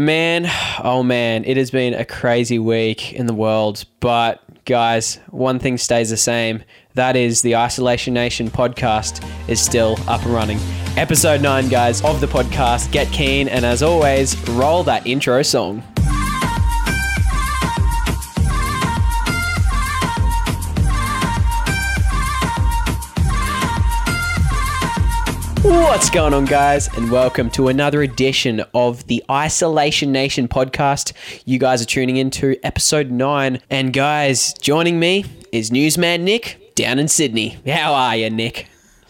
Man, oh man, it has been a crazy week in the world. But guys, one thing stays the same. That is the Isolation Nation podcast is still up and running. Episode 9, guys, of the podcast. Get keen, and as always, roll that intro song. What's going on, guys, and welcome to another edition of the Isolation Nation podcast. You guys are tuning into episode 9. And, guys, joining me is newsman Nick down in Sydney. How are you, Nick?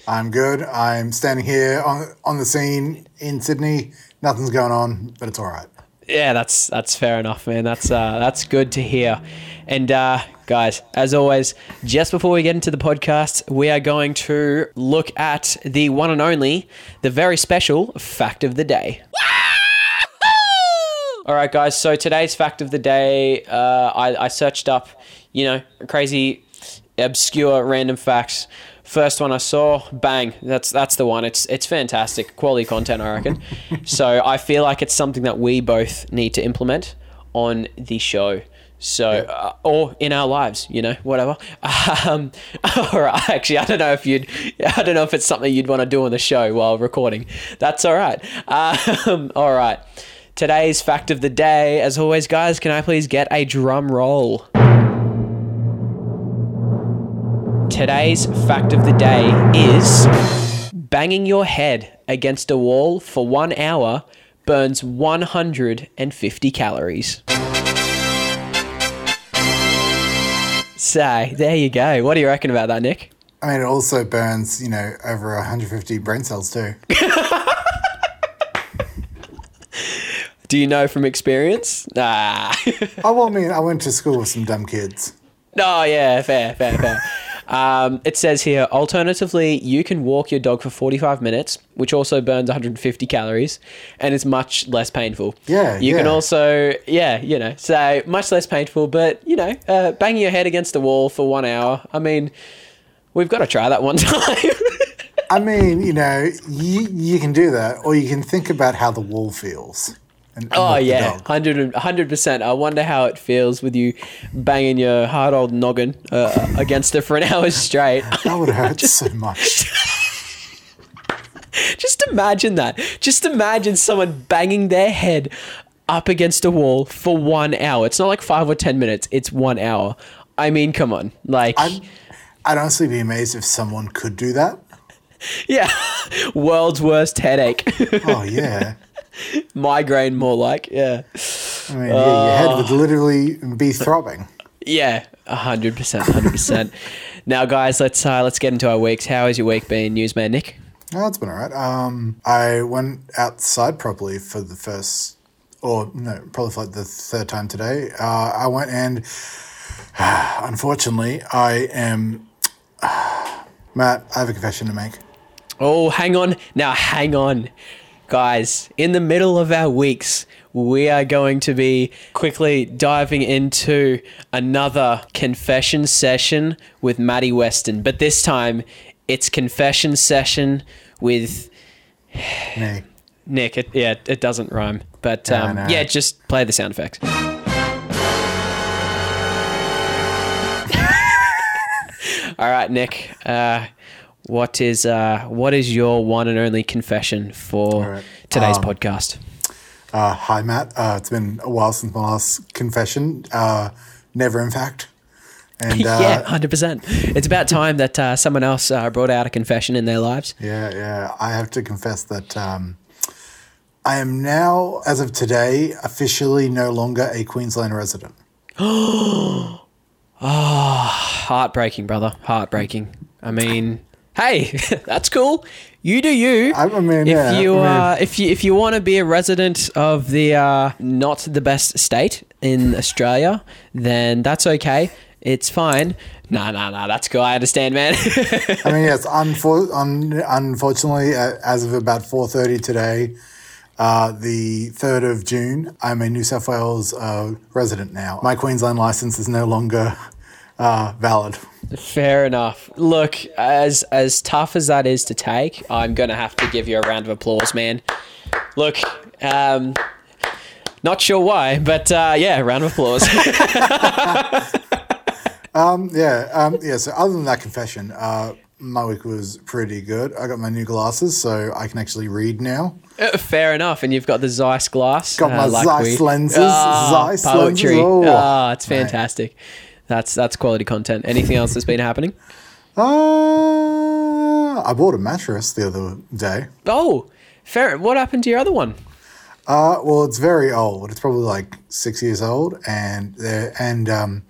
I'm good. I'm standing here on, on the scene in Sydney. Nothing's going on, but it's all right. Yeah, that's that's fair enough, man. That's uh, that's good to hear. And uh, guys, as always, just before we get into the podcast, we are going to look at the one and only, the very special fact of the day. All right, guys. So today's fact of the day, uh, I, I searched up, you know, crazy, obscure, random facts. First one I saw, bang, that's that's the one. It's it's fantastic, quality content, I reckon. so I feel like it's something that we both need to implement on the show. So, uh, or in our lives, you know, whatever. Um, all right, actually, I don't know if you'd, I don't know if it's something you'd want to do on the show while recording. That's all right. Um, all right. Today's fact of the day, as always, guys, can I please get a drum roll? Today's fact of the day is banging your head against a wall for one hour burns 150 calories. So, there you go. What do you reckon about that, Nick? I mean, it also burns, you know, over 150 brain cells too. Do you know from experience? Nah. oh, well, I mean, I went to school with some dumb kids. oh, yeah, fair, fair, fair. Um, it says here, alternatively, you can walk your dog for 45 minutes, which also burns 150 calories and it's much less painful. Yeah, You can also, yeah, you know, so much less painful, but, you know, uh, banging your head against the wall for one hour. I mean, we've got to try that one time. I mean, you know, you, you can do that, or you can think about how the wall feels. And, and Oh yeah, dog. 100 percent. I wonder how it feels with you banging your hard old noggin uh, against it for an hour straight. That would hurt just, so much. Just imagine that. Just imagine someone banging their head up against a wall for one hour. It's not like five or ten minutes. It's one hour. I mean, come on, like, I'd, I'd honestly be amazed if someone could do that. yeah, world's worst headache, Oh, yeah. migraine, more like, yeah, I mean, yeah, your head would literally be throbbing. yeah, hundred percent, hundred percent. Now, guys, let's uh, let's get into our weeks. How has your week been, newsman Nick? Oh, it's been all right. Um, I went outside properly for the first, or no, probably for like the third time today. Uh, I went and, unfortunately, I am. Matt, I have a confession to make. Oh, hang on. Now, hang on. Guys, in the middle of our weeks, we are going to be quickly diving into another confession session with Maddie Weston. But this time, it's confession session with Me. Nick. It, yeah, it doesn't rhyme. But um, no. yeah, just play the sound effects. All right, Nick. Uh, what is uh, what is your one and only confession for right. today's Um, podcast? Uh, hi, Matt. Uh, it's been a while since my last confession. Uh, never, in fact. And uh, yeah, hundred percent. It's about time that uh, someone else uh, brought out a confession in their lives. Yeah, yeah. I have to confess that um, I am now, as of today, officially no longer a Queensland resident. Oh, heartbreaking, brother. Heartbreaking. I mean, hey, that's cool. You do you. I, I mean, if yeah, you uh, if you if you want to be a resident of the uh, not the best state in Australia, then that's okay. It's fine. No, no, no. That's cool. I understand, man. I mean, yes. Unfor- un- unfortunately, uh, as of about four thirty today, uh, the third of June, I'm a New South Wales uh, resident now. My Queensland license is no longer uh, valid. Fair enough. Look, as as tough as that is to take, I'm gonna have to give you a round of applause, man. Look, um, Not sure why, but uh, yeah, round of applause. Um, yeah, um, yeah. So other than that confession, uh, my week was pretty good. I got my new glasses, so I can actually read now. Uh, Fair enough, and you've got the Zeiss glass. Got my uh, like Zeiss we- lenses. Ah, Zeiss poetry. lenses. Oh, Ah, it's fantastic. That's that's quality content. Anything else that's been happening? Uh, I bought a mattress the other day. Oh, fair. What happened to your other one? Uh, well, it's very old. It's probably like six years old, and there and um,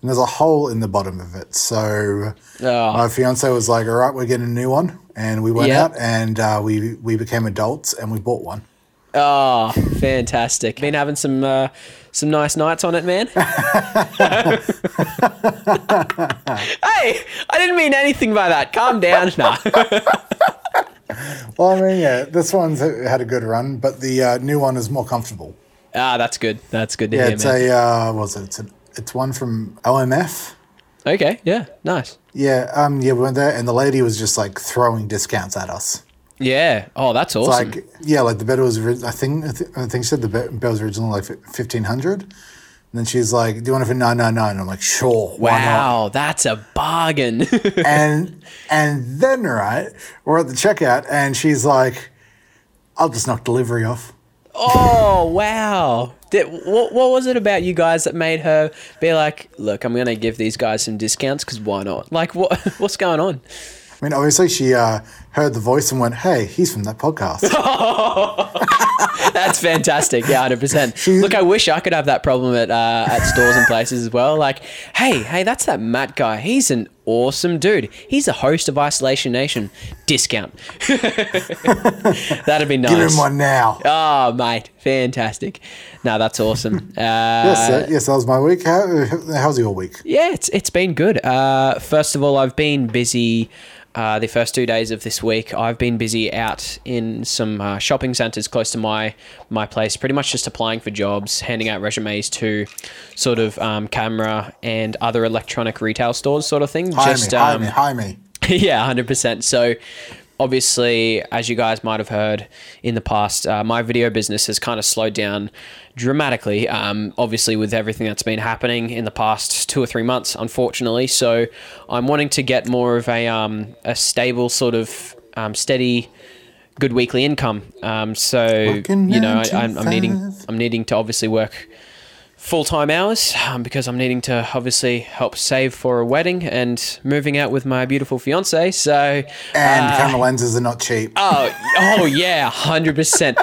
and there's a hole in the bottom of it. So Oh. my fiance was like, "All right, we're getting a new one," and we went Yeah. out and uh, we we became adults and we bought one. Oh, fantastic! Been having some uh, some nice nights on it, man. hey, I didn't mean anything by that. Calm down. Nah. Well, I mean, yeah, this one's had a good run, but the uh, new one is more comfortable. ah, that's good. That's good to Yeah, hear, it's man. a uh, what was it? It's, a, it's one from OMF. okay, yeah, nice. Yeah, um, yeah, we went there, and the lady was just like throwing discounts at us. Yeah. Oh, that's awesome. Like, yeah, like the bed was, I think, I, th- I think she said the bed, bed was originally like fifteen hundred, and then she's like, "Do you want it for nine nine nine? I'm like, "Sure, why not?" wow, that's a bargain. And and then right, we're at the checkout, and she's like, "I'll just knock delivery off." oh, wow. Did, what, what was it about you guys that made her be like, look, I'm going to give these guys some discounts because why not? Like, what what's going on? I mean, obviously, she uh, heard the voice and went, "Hey, he's from that podcast." That's fantastic. Yeah, hundred percent. Look, I wish I could have that problem at uh, at stores and places as well. Like, hey, hey, that's that Matt guy. He's an awesome dude. He's the host of Isolation Nation. Discount. That'd be nice. Give him one now. Oh, mate, fantastic. No, that's awesome. Uh, yes, yes, that was my week. How, how's your week? yeah, it's it's been good. Uh, first of all, I've been busy. Uh, the first two days of this week, I've been busy out in some uh, shopping centres close to my my place. Pretty much just applying for jobs, handing out resumes to sort of um, camera and other electronic retail stores, sort of thing. Hi just me, hi um, me, hi me. yeah, hundred percent. So, obviously, as you guys might have heard in the past, uh, my video business has kind of slowed down dramatically. Um, obviously, with everything that's been happening in the past two or three months, unfortunately. So, I'm wanting to get more of a um, a stable sort of um, steady. Good weekly income. Um, so you know, I, I'm, I'm needing. I'm needing to obviously work full time hours um, because I'm needing to obviously help save for a wedding and moving out with my beautiful fiance. So, And uh, camera lenses are not cheap. oh, oh yeah, hundred percent.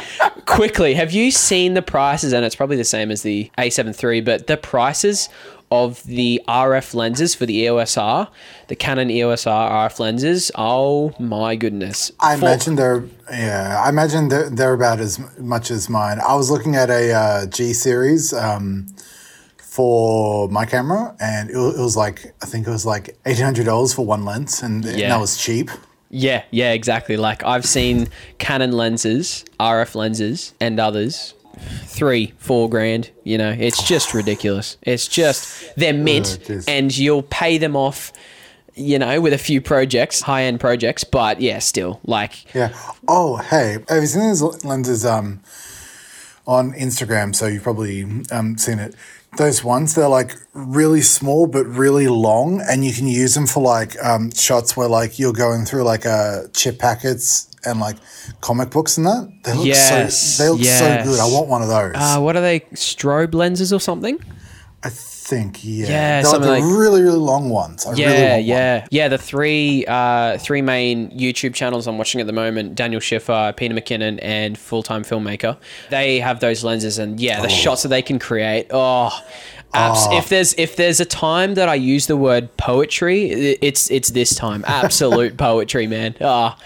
Quickly, have you seen the prices? And it's probably the same as the A7 III, but the prices of the RF lenses for the EOS R, the Canon EOS R RF lenses. Oh my goodness! I For- imagine they're yeah. I imagine they're, they're about as much as mine. I was looking at a uh, G series um, for my camera, and it, it was like I think it was like eighteen hundred dollars for one lens, and, and that was cheap. Yeah, yeah, exactly. Like I've seen Canon lenses, RF lenses, and others. Three, four grand. You know, it's just ridiculous. It's just they're mint, it is. and you'll pay them off. You know, with a few projects, high end projects, but yeah, still like Yeah. Oh, hey, have you seen these lenses um, on Instagram? So you've probably um, seen it. Those ones, they're like really small but really long, and you can use them for like um, shots where like you're going through like uh, chip packets and like comic books and that. They look Yes, so they look yes. so good. I want one of those. uh, what are they? probe lenses or something? I think yeah. Yeah, they're like something the like- really really long ones. I really Yeah, one. yeah, yeah. The three, uh, three main YouTube channels I'm watching at the moment: Daniel Schiffer, Peter McKinnon, and Full Time Filmmaker. They have those lenses, and yeah, the shots that they can create. Oh, abs- if there's if there's a time that I use the word poetry, it's it's this time. Absolute poetry, man. Ah,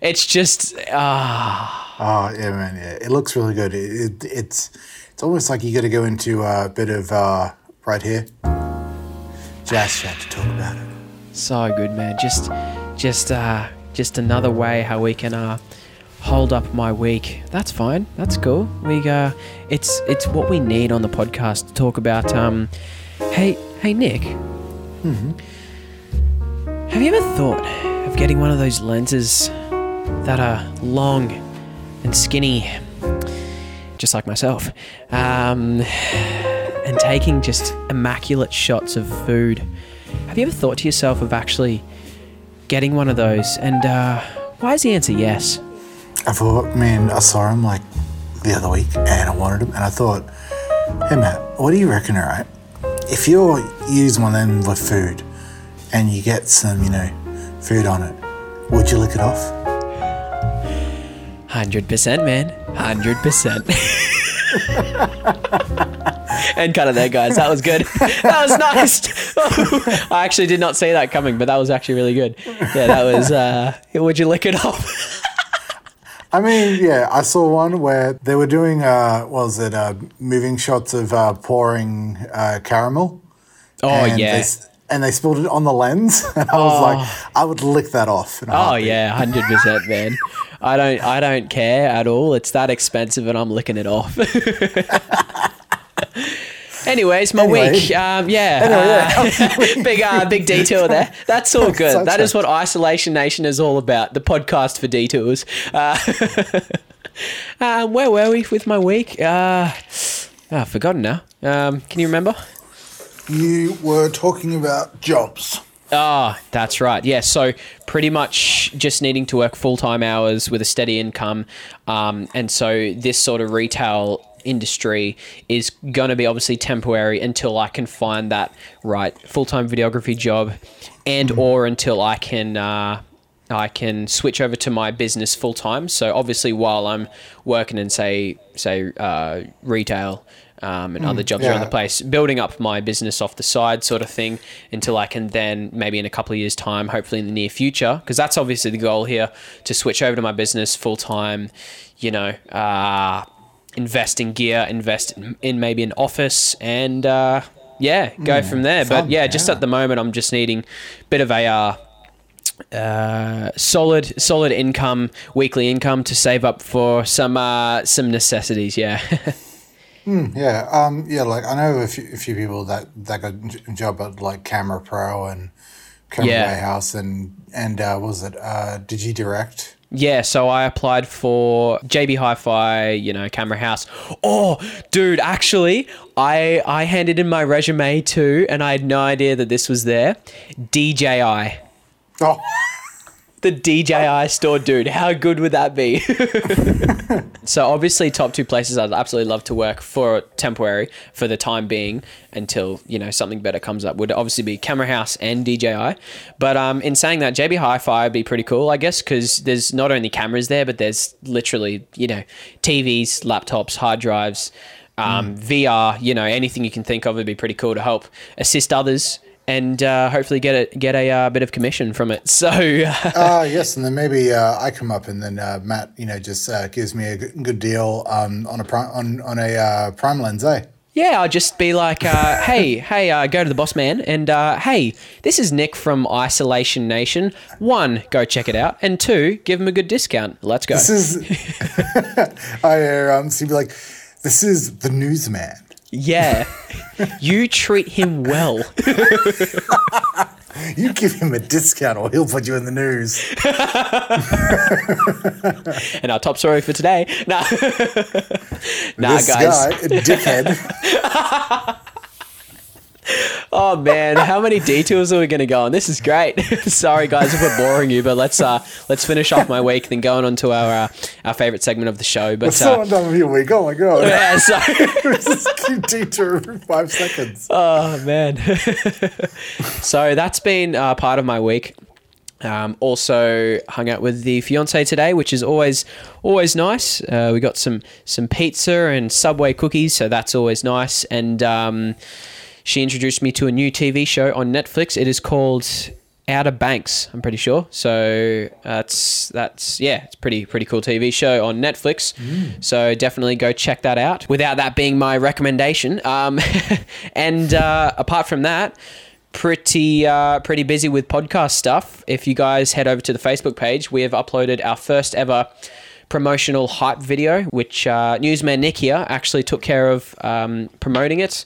it's just ah. Oh yeah, man. Yeah, it looks really good. It, it, it's it's almost like you got to go into a bit of uh, right here. Jazz had to talk about it. So good, man. Just, just, uh, just another way how we can uh, hold up my week. That's fine. That's cool. We uh, it's it's what we need on the podcast to talk about. Um, hey, hey, Nick. Hmm. Have you ever thought of getting one of those lenses that are long and skinny? just like myself, um, and taking just immaculate shots of food. Have you ever thought to yourself of actually getting one of those? And uh, why is the answer yes? I thought, man, I saw him like the other week and I wanted him. And I thought, hey, Matt, what do you reckon, all right? If you're using one of them with food and you get some, you know, food on it, would you lick it off? 100%, man. 100%. and cut it there, guys. That was good. That was nice. I actually did not see that coming, but that was actually really good. Yeah, that was. Uh, would you lick it off? I mean, yeah, I saw one where they were doing, uh, what was it, uh, moving shots of uh, pouring uh, caramel. Oh and yeah. They, and they spilled it on the lens, and I was like, I would lick that off. Oh heartbeat. yeah, hundred percent, man. I don't, I don't care at all. It's that expensive, and I'm licking it off. Anyways, my Anyway. week. Um, yeah, Anyway, uh, big, uh, big detour there. That's all good. That is what Isolation Nation is all about. The podcast for detours. Uh, um, where were we with my week? Uh, oh, I've forgotten now. Um, can you remember? You were talking about jobs. Ah, that's right. Yeah, so pretty much just needing to work full time hours with a steady income, um, and so this sort of retail industry is going to be obviously temporary until I can find that right full time videography job, and or until I can. Uh, I can switch over to my business full time. So obviously, while I'm working in say say uh, retail um, and other jobs around the place, building up my business off the side, sort of thing, until I can then maybe in a couple of years' time, hopefully in the near future, because that's obviously the goal here to switch over to my business full time. You know, uh, invest in gear, invest in, in maybe an office, and uh, yeah, go from there. but fun, yeah, just at the moment, I'm just needing a bit of a. Uh, uh, solid solid income weekly income to save up for some uh, some necessities yeah Yeah, um, yeah. Like I know a few, a few people that that got a job at like Camera Pro and Camera Yeah. Warehouse and and uh, what was it uh, Digi Direct? Yeah, so I applied for JB Hi-Fi, you know, camera house. Oh, dude, actually, I I handed in my resume too, and I had no idea that this was there. DJI, Oh, the DJI store, dude. How good would that be? so obviously, top two places I'd absolutely love to work for temporary for the time being until you know something better comes up would obviously be Camera House and DJI. But um, in saying that, JB Hi-Fi would be pretty cool, I guess, because there's not only cameras there, but there's literally you know TVs, laptops, hard drives. Um, VR, you know, anything you can think of would be pretty cool to help assist others and uh, hopefully get a get a uh, bit of commission from it. So uh, yes, and then maybe uh, I come up and then uh, Matt, you know, just uh, gives me a good, deal um, on a prime, on on a uh, prime lens, eh? Yeah, I'll just be like, uh, hey, hey, uh, go to the boss man, and uh, hey, this is Nick from Isolation Nation. One, go check it out, and two, give him a good discount. Let's go. This is I um, so you'd be like, this is the newsman. Yeah, you treat him well. You give him a discount, or he'll put you in the news. and our top story for today. Nah, nah, this guys. guy, a dickhead. Oh man, how many detours are we going to go on? This is great. Sorry, guys, if we're boring you, but let's uh, let's finish off my week, then going on to our uh, our favorite segment of the show. But uh, not done with your week. Oh my god! yeah, so. Detour for five seconds. Oh man. so that's been uh, part of my week. Um, also hung out with the fiance today, which is always always nice. Uh, we got some some pizza and Subway cookies, so that's always nice. And um, she introduced me to a new TV show on Netflix. It is called Outer Banks. I'm pretty sure. So that's that's yeah, it's pretty pretty cool TV show on Netflix. So definitely go check that out. Without that being my recommendation. Um, and uh, apart from that pretty uh, pretty busy with podcast stuff. If you guys head over to the Facebook page, we have uploaded our first ever promotional hype video, which uh, newsman Nick here actually took care of um, promoting it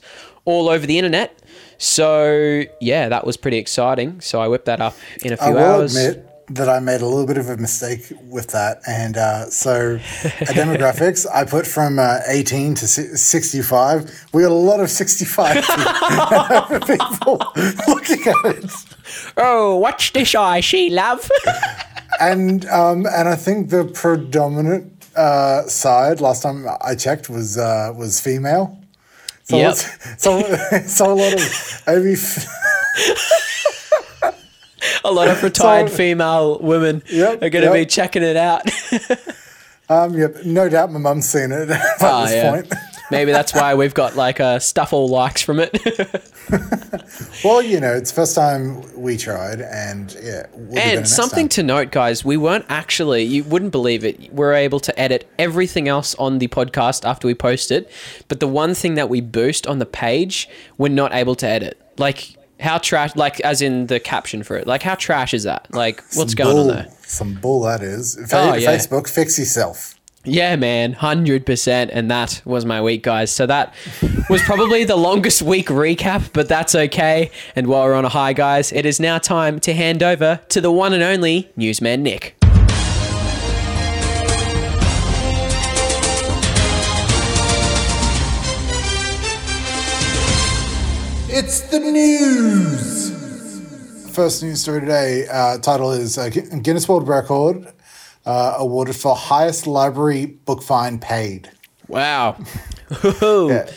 all over the internet. So yeah, that was pretty exciting. So I whipped that up in a few I will hours. admit, that I made a little bit of a mistake with that, and uh, so a demographics I put from uh, 18 to si- 65. We got a lot of 65 people looking at it, Oh, watch this eye, she love. and um, and I think the predominant uh, side last time I checked was uh, was female. So Yep. so so a lot of A lot of retired So- female women Yep, are going to be checking it out. um, yep, no doubt my mum's seen it at Ah, this yeah. point. Maybe that's why we've got like uh, stuff all likes from it. Well, you know, it's the first time we tried, and yeah, and something time. to note, guys, we weren't actually, you wouldn't believe it, we're able to edit everything else on the podcast after we post it. But the one thing that we boost on the page, we're not able to edit. Like, how trash, like, as in the caption for it. Like, how trash is that? Like, what's Some going bull, on there? Some bull that is. Fa- Oh, yeah. Facebook, fix yourself. Yeah, man, 100%. And that was my week, guys. So that was probably the longest week recap, but that's okay. And while we're on a high, guys, it is now time to hand over to the one and only newsman Nick. It's the news. First news story today. Uh, title is uh, Guinness World Record uh, awarded for highest library book fine paid. Wow. Yeah.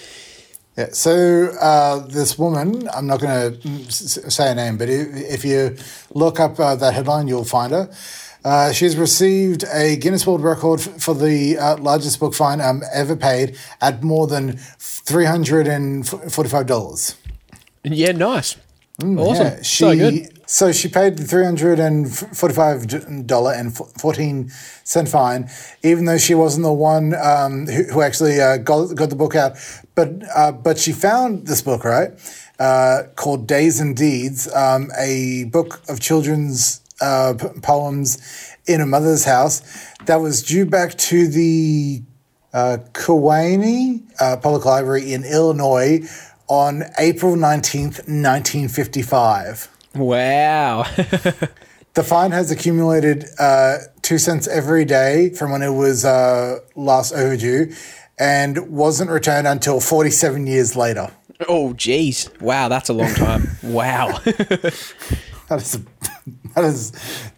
Yeah. So uh, this woman, I'm not going to say her name, but if, you look up uh, that headline, you'll find her. Uh, she's received a Guinness World Record for the uh, largest book fine um, ever paid at more than three hundred and forty-five dollars. Yeah, nice. awesome. Yeah, she so good. So she paid the three hundred and forty-five dollar and fourteen cent fine, even though she wasn't the one um, who, who actually uh, got got the book out. But uh, but she found this book right uh, called Days and Deeds, um, a book of children's uh, poems in a mother's house that was due back to the uh, Kewanee uh, Public Library in Illinois on April 19th, 1955. Wow. The fine has accumulated uh, two cents every day from when it was uh, last overdue and wasn't returned until 47 years later. oh, geez. Wow, that's a long time. Wow. That is, that is,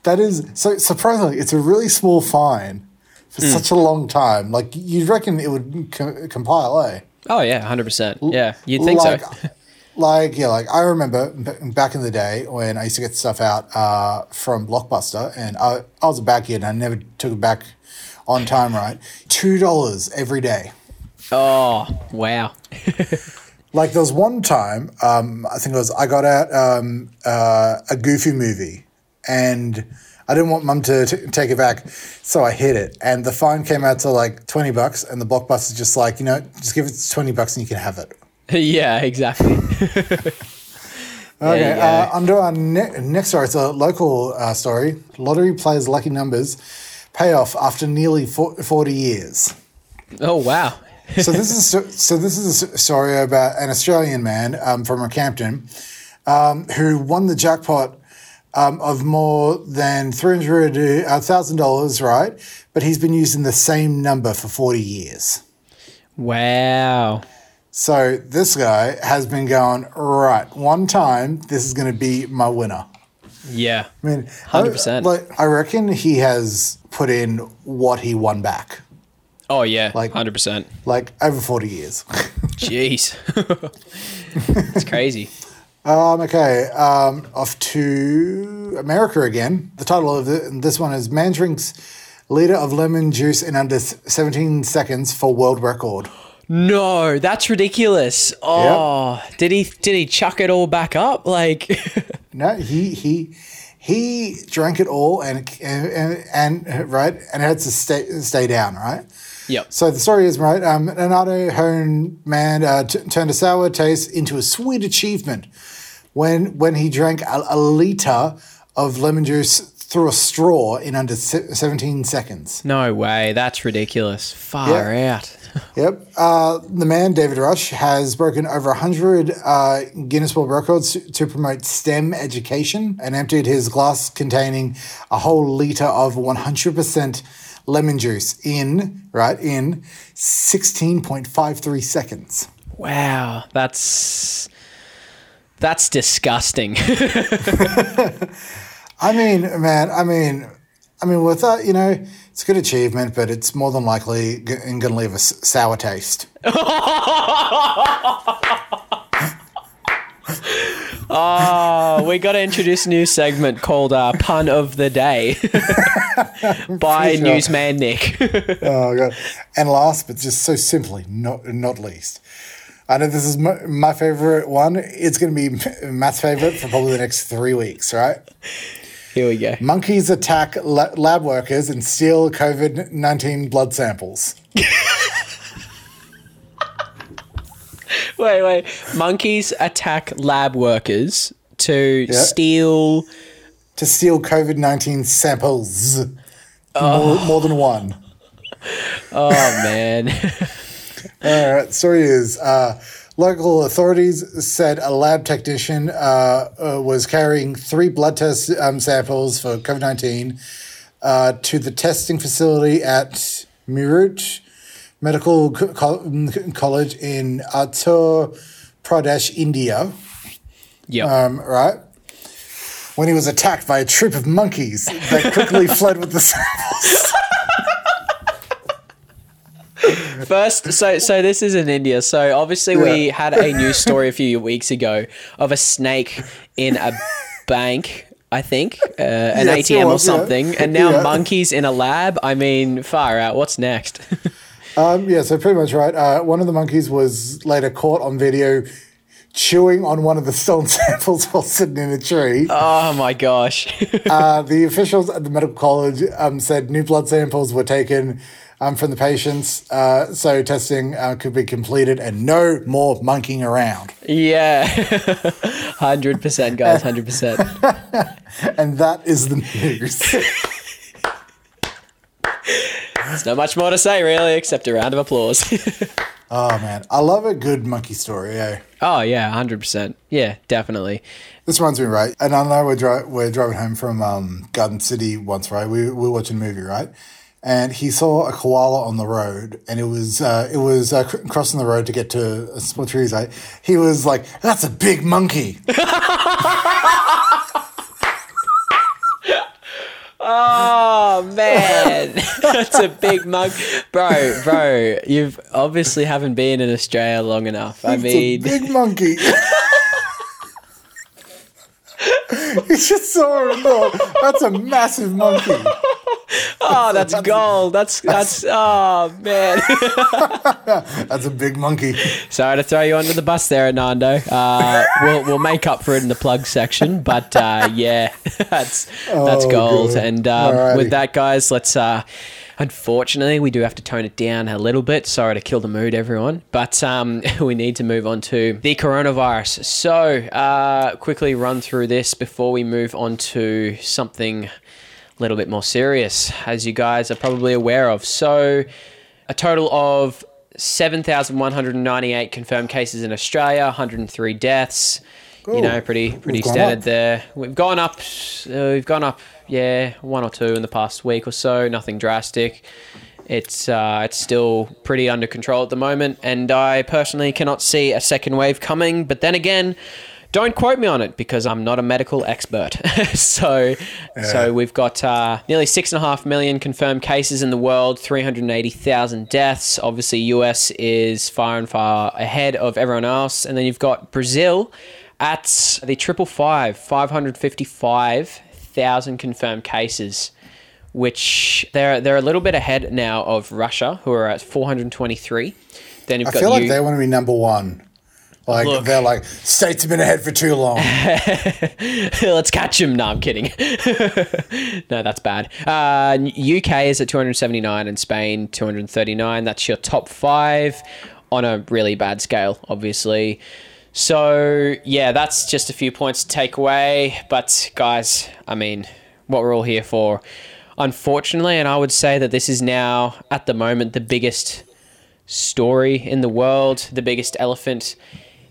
that is, so surprisingly, it's a really small fine for such a long time. Like, you'd reckon it would co- compile, eh? oh, yeah, 100%. Yeah, you'd think like, so. Like yeah, like I remember back in the day when I used to get stuff out uh, from Blockbuster, and I, I was a back kid and I never took it back on time. Right, two dollars every day. Oh, wow. Like there was one time, um, I think it was I got out um, uh, a Goofy movie, and I didn't want Mum to t- take it back, so I hid it, and the fine came out to like twenty bucks, and the Blockbuster's just like you know, just give it twenty bucks and you can have it. yeah, exactly. Okay, uh, under our ne- next story, it's a local uh, story. Lottery players' lucky numbers pay off after nearly fo- 40 years. oh, wow. So this is so this is a story about an Australian man um, from Rockhampton um, who won the jackpot um, of more than three hundred thousand dollars, right? But he's been using the same number for 40 years. Wow. So this guy has been going right. One time, this is going to be my winner. Yeah. I mean, 100%. I, like I reckon he has put in what he won back, Oh, yeah, Like- 100%. like over forty years. Jeez. it's crazy. um, okay, um, off to America again. The title of the, this one is "Man drinks liter of lemon juice in under seventeen seconds for world record." No, that's ridiculous. Oh, did he did he chuck it all back up? Like No, he he he drank it all and and, and, right, and had to stay stay down, right? Yep. So the story is right. Um, an Idaho man uh, t- turned a sour taste into a sweet achievement when when he drank a, a liter of lemon juice through a straw in under se- 17 seconds. No way, that's ridiculous. Far out. Yep. Uh, the man, David Rush, has broken over 100 uh, Guinness World Records to promote STEM education and emptied his glass containing a whole litre of 100% lemon juice in, right, in 16.53 seconds. Wow, that's that's disgusting. I mean, man, I mean, I mean, with that, you know, it's a good achievement, but it's more than likely going to leave a s- sour taste. oh, we got to introduce a new segment called uh, "Pun of the Day" by sure. newsman Nick. Oh god! And last, but just so simply, not not least, I know this is my, my favorite one. It's going to be Matt's favorite for probably the next three weeks, right? Here we go. Monkeys attack la- lab workers and steal COVID nineteen blood samples. Wait, wait. Monkeys attack lab workers to Yeah. steal. to steal COVID 19 samples. More, more than one. Oh man. All right, story is uh, local authorities said a lab technician uh, uh, was carrying three blood test um, samples for COVID 19 uh, to the testing facility at Meerut Medical Co- Co- College in Uttar Pradesh, India. yep. Um, right? When he was attacked by a troop of monkeys that quickly fled with the samples. First, so so this is in India. So obviously we had a news story a few weeks ago of a snake in a bank. I think uh, an it ATM or was, yeah. something, and now Yeah. monkeys in a lab. I mean, far out. What's next? Um, yeah, so pretty much right. Uh, one of the monkeys was later caught on video chewing on one of the stolen samples while sitting in a tree. oh my gosh! Uh, the officials at the medical college um, said new blood samples were taken um, from the patients, uh, so testing uh, could be completed and no more monkeying around. yeah, hundred percent, guys, hundred percent. And that is the news. There's not much more to say, really, except a round of applause. oh man, I love a good monkey story. Eh? oh yeah, hundred percent. Yeah, definitely. This reminds me, right? And I know we're, dri- we're driving home from um, Garden City once, right? We, we were watching a movie, right? And he saw a koala on the road, and it was uh, it was uh, cr- crossing the road to get to a small tree Right? He was like, "That's a big monkey." Oh man, that's a big mug, bro. Bro, you've obviously haven't been in Australia long enough. I It's a mean, big monkey. he just and That's a massive monkey. oh, that's gold. That's that's oh man. That's a big monkey. Sorry to throw you under the bus there, Anando. Uh, we'll we'll make up for it in the plug section, but uh, yeah, that's that's Oh, gold. good. And um, with that, guys, let's. Uh, unfortunately, we do have to tone it down a little bit. Sorry to kill the mood, everyone, but um, we need to move on to the coronavirus. So, uh, quickly run through this before we move on to something a little bit more serious, as you guys are probably aware of. So, a total of 7,198 confirmed cases in Australia, 103 deaths. You know, pretty pretty standard up. there. We've gone up. Uh, we've gone up. Yeah, one or two in the past week or so. Nothing drastic. It's uh, it's still pretty under control at the moment, and I personally cannot see a second wave coming. But then again, don't quote me on it because I'm not a medical expert. so so we've got uh, nearly six and a half million confirmed cases in the world, 380,000 deaths. Obviously, US is far and far ahead of everyone else, and then you've got Brazil at the triple five, 555,000 confirmed cases which they're they're a little bit ahead now of Russia, who are at 423. Then you've I got feel like they want to be number one. Like Look. they're like states have been ahead for too long. Let's catch him. No, I'm kidding. no, that's bad. Uh, UK is at 279 and Spain 239. That's your top five on a really bad scale, obviously. So, yeah, that's just a few points to take away. But, guys, I mean, what we're all here for. Unfortunately, and I would say that this is now, at the moment, the biggest story in the world, the biggest elephant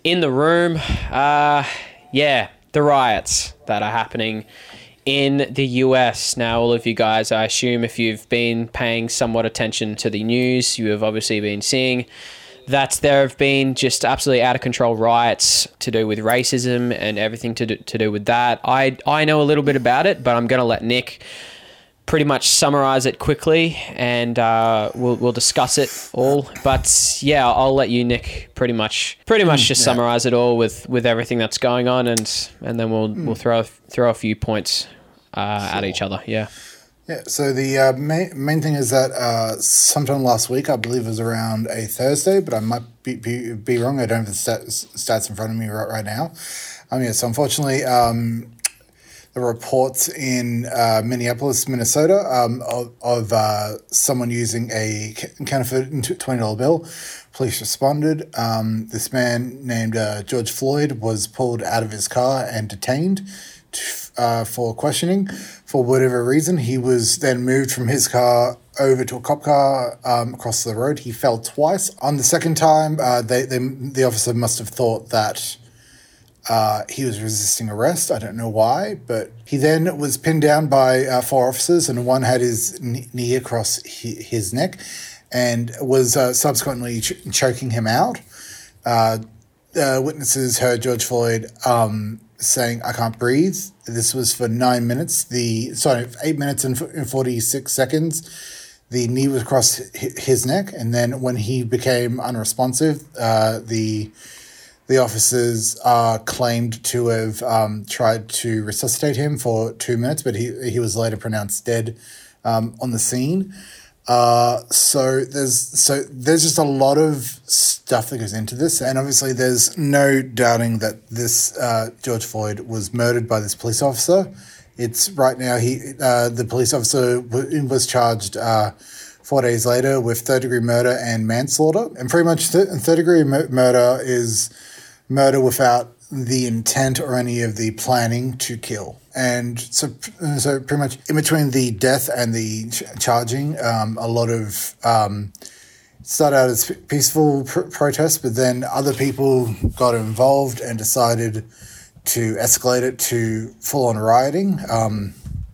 in the room. Uh, yeah, the riots that are happening in the US. Now, all of you guys, I assume if you've been paying somewhat attention to the news, you have obviously been seeing that there have been just absolutely out of control riots to do with racism and everything to do, to do with that. I, I know a little bit about it, but I'm going to let Nick pretty much summarize it quickly and uh, we'll, we'll discuss it all but yeah i'll let you nick pretty much pretty much just yeah. summarize it all with with everything that's going on and and then we'll we'll throw throw a few points uh, at each other yeah Yeah, so the uh, main, main thing is that uh, sometime last week, I believe it was around a Thursday, but I might be, be, be wrong. I don't have the stats, stats in front of me right, right now. Um, yeah, so unfortunately, um, the reports in uh, Minneapolis, Minnesota, um, of, of uh, someone using a counterfeit $20 bill. Police responded. Um, this man named uh, George Floyd was pulled out of his car and detained uh, for questioning. For whatever reason, he was then moved from his car over to a cop car um, across the road. He fell twice. On the second time, uh, they, they, the officer must have thought that uh, he was resisting arrest. I don't know why, but he then was pinned down by uh, four officers, and one had his knee across his neck and was uh, subsequently ch- choking him out. Uh, witnesses heard George Floyd um, saying, I can't breathe. This was for nine minutes. The sorry, eight minutes and, and 46 seconds. The knee was across his neck, and then when he became unresponsive, uh, the the officers uh, claimed to have um, tried to resuscitate him for two minutes, but he, he was later pronounced dead um, on the scene. Uh, so there's so there's just a lot of stuff that goes into this, and obviously there's no doubting that this uh, George Floyd was murdered by this police officer. It's right now he uh, the police officer was charged uh, four days later with third degree murder and manslaughter, and pretty much th- third degree murder is murder without the intent or any of the planning to kill. And so, so pretty much in between the death and the ch- charging, um, a lot of um, started out as peaceful pr- protests, but then other people got involved and decided to escalate it to full on rioting. Um,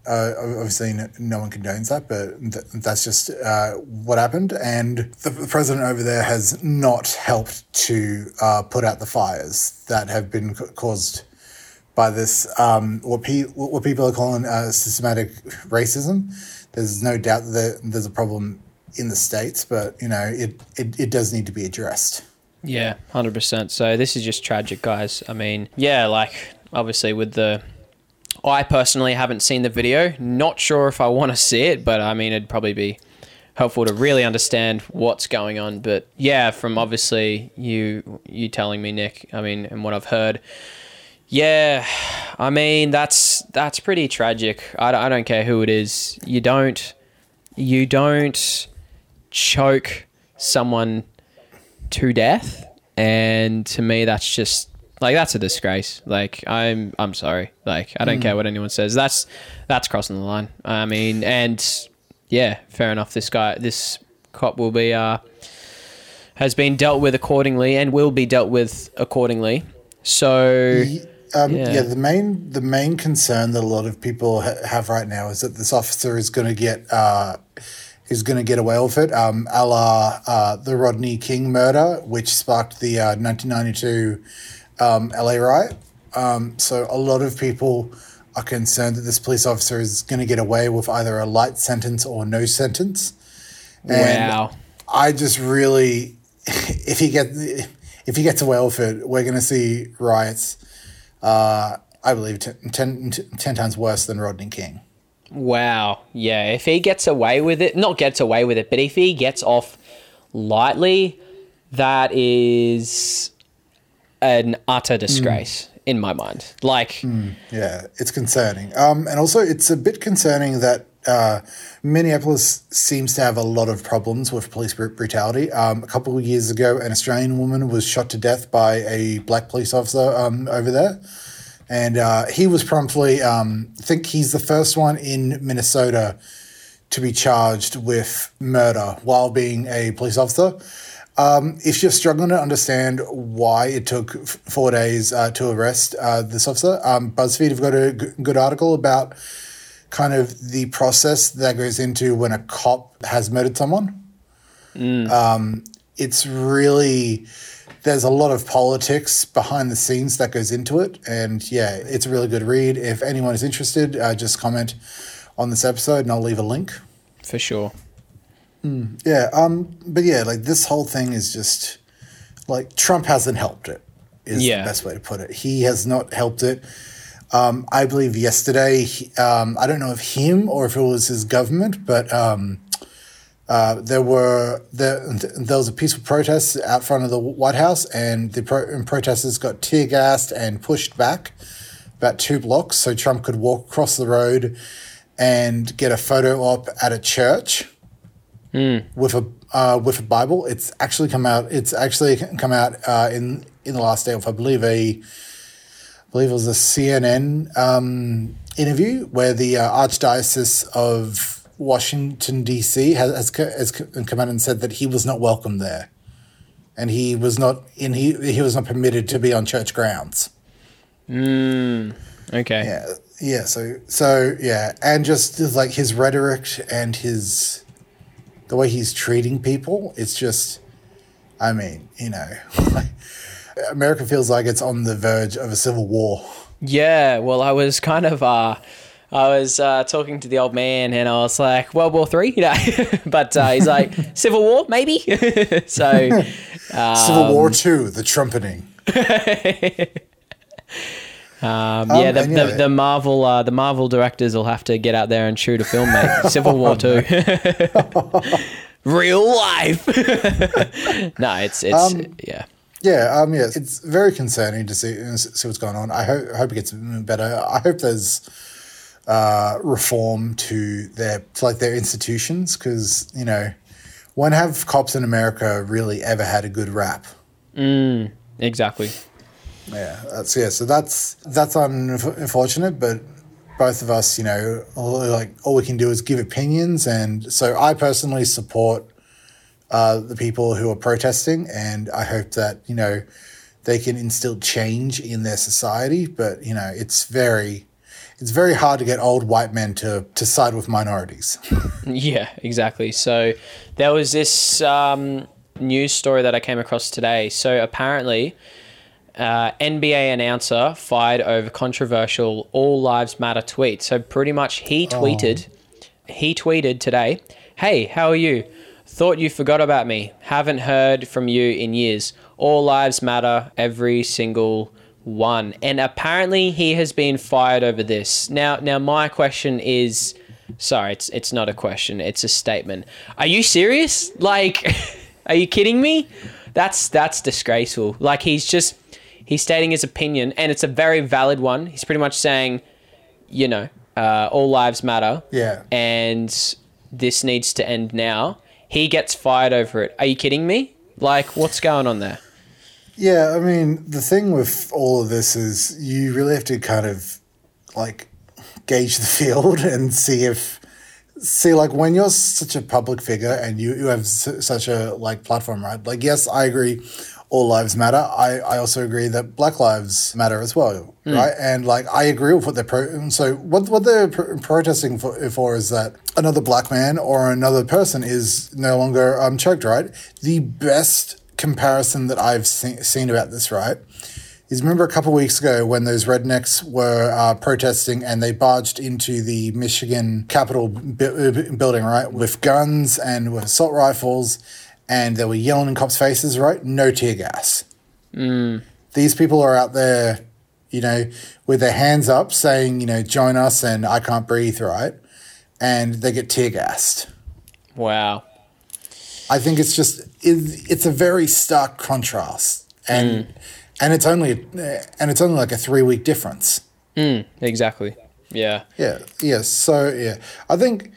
uh, obviously, no, one condones that, but th- that's just uh, what happened. And the, the, president over there has not helped to uh, put out the fires that have been caused by this, um, what, pe- what people are calling uh, systematic racism. There's no doubt that there's a problem in the States, but, you know, it, it, it does need to be addressed. Yeah, 100%. So this is just tragic, guys. I mean, yeah, like, obviously with the I personally haven't seen the video. Not sure if I want to see it, but I mean, it'd probably be helpful to really understand what's going on. But yeah, from obviously you you telling me, Nick. I mean, and what I've heard. Yeah, I mean that's that's pretty tragic. I, I don't care who it is. You don't you don't choke someone to death, and to me that's just like that's a disgrace. Like I'm I'm sorry. Like I don't mm. care what anyone says. That's that's crossing the line. I mean, and yeah, fair enough. This guy, this cop will be uh has been dealt with accordingly and will be dealt with accordingly. So um, yeah. yeah. the main the main concern that a lot of people ha- have right now is that this officer is going to get uh, is going to get away with it, um, a la uh, the Rodney King murder, which sparked the uh, 1992 um, LA riot. Um, so a lot of people are concerned that this police officer is going to get away with either a light sentence or no sentence. And wow. I just really, if he gets if he gets away with it, we're going to see riots. Uh, I believe ten, 10, 10 times worse than Rodney King. Wow. Yeah. If he gets away with it, not gets away with it, but if he gets off lightly, that is an utter disgrace mm. in my mind. Like, mm, yeah, it's concerning. Um, and also, it's a bit concerning that uh, Minneapolis seems to have a lot of problems with police brutality. Um, a couple of years ago, an Australian woman was shot to death by a black police officer um, over there. And uh, he was promptly, um, I think he's the first one in Minnesota to be charged with murder while being a police officer. If you're struggling to understand why it took f- four days uh, to arrest uh, this officer, um, BuzzFeed have got a g- good article about kind of the process that goes into when a cop has murdered someone. Um, it's really there's a lot of politics behind the scenes that goes into it, and yeah, it's a really good read. If anyone is interested, uh, just comment on this episode, and I'll leave a link. For sure. Yeah, um, but yeah, like this whole thing is just like Trump hasn't helped it. Is Yeah. the best way to put it. He has not helped it. Um, I believe yesterday, he- um, I don't know if him or if it was his government, but um, uh, there were there, there was a peaceful protest out front of the White House, and the pro- and protesters got tear gassed and pushed back about two blocks, so Trump could walk across the road and get a photo op at a church with a uh, with a Bible. It's actually come out. It's actually come out uh, in in the last day of I believe a I believe it was a CNN um, interview where the uh, Archdiocese of Washington D.C. has, has has come out and said that he was not welcome there, and he was not in he he was not permitted to be on church grounds. Okay. Yeah, yeah. So, so yeah, and just like his rhetoric and his the way he's treating people, it's just, I mean, you know, America feels like it's on the verge of a civil war. Yeah, well, I was kind of uh, I was uh, talking to the old man, and I was like, World War Three, you know, but uh, he's like Civil War, maybe. so Civil War Two, the trumpeting. Um, yeah, the, the, the Marvel uh, the Marvel directors will have to get out there and shoot a film, mate. Civil War Two, real life. no, it's it's yeah. Yeah, um, yeah, it's very concerning to see see what's going on. I hope I hope it gets better. I hope there's uh, reform to their to like their institutions because you know, when have cops in America really ever had a good rap? Exactly. Yeah, that's yeah. So that's that's unfortunate, but both of us, you know, all, like all we can do is give opinions, and so I personally support uh, the people who are protesting, and I hope that you know they can instill change in their society. But you know, it's very it's very hard to get old white men to to side with minorities. Yeah, exactly. So there was this um, news story that I came across today. So apparently, uh, NBA announcer fired over controversial "All Lives Matter" tweet. So pretty much, he tweeted, he tweeted today, "Hey, how are you? Thought you forgot about me. Haven't heard from you in years. All lives matter. Every single." one and apparently he has been fired over this now now my question is Sorry, it's it's not a question. It's a statement. Are you serious? Like, are you kidding me? That's that's disgraceful. Like he's just he's stating his opinion, and it's a very valid one. He's pretty much saying, you know, uh, all lives matter. Yeah. And this needs to end now. He gets fired over it. Are you kidding me? Like, what's going on there? Yeah, I mean, the thing with all of this is you really have to kind of like gauge the field and see if see like when you're such a public figure and you, you have s- such a like platform right like yes i agree all lives matter. I i also agree that black lives matter as well right? And like i agree with what they're pro- so what what they're pr- protesting for, for is that another black man or another person is no longer um choked right? The best comparison that i've se- seen about this right is remember a couple of weeks ago when those rednecks were uh, protesting and they barged into the Michigan Capitol bu- building, right, with guns and with assault rifles, and they were yelling in cops' faces, right? No tear gas. Mm. These people are out there, you know, with their hands up saying, you know, join us and I can't breathe, right? And they get tear gassed. Wow. I think it's just it, it's a very stark contrast, and mm. and it's only and it's only like a three week difference. Mm, exactly. Yeah. Yeah, yes. So yeah, I think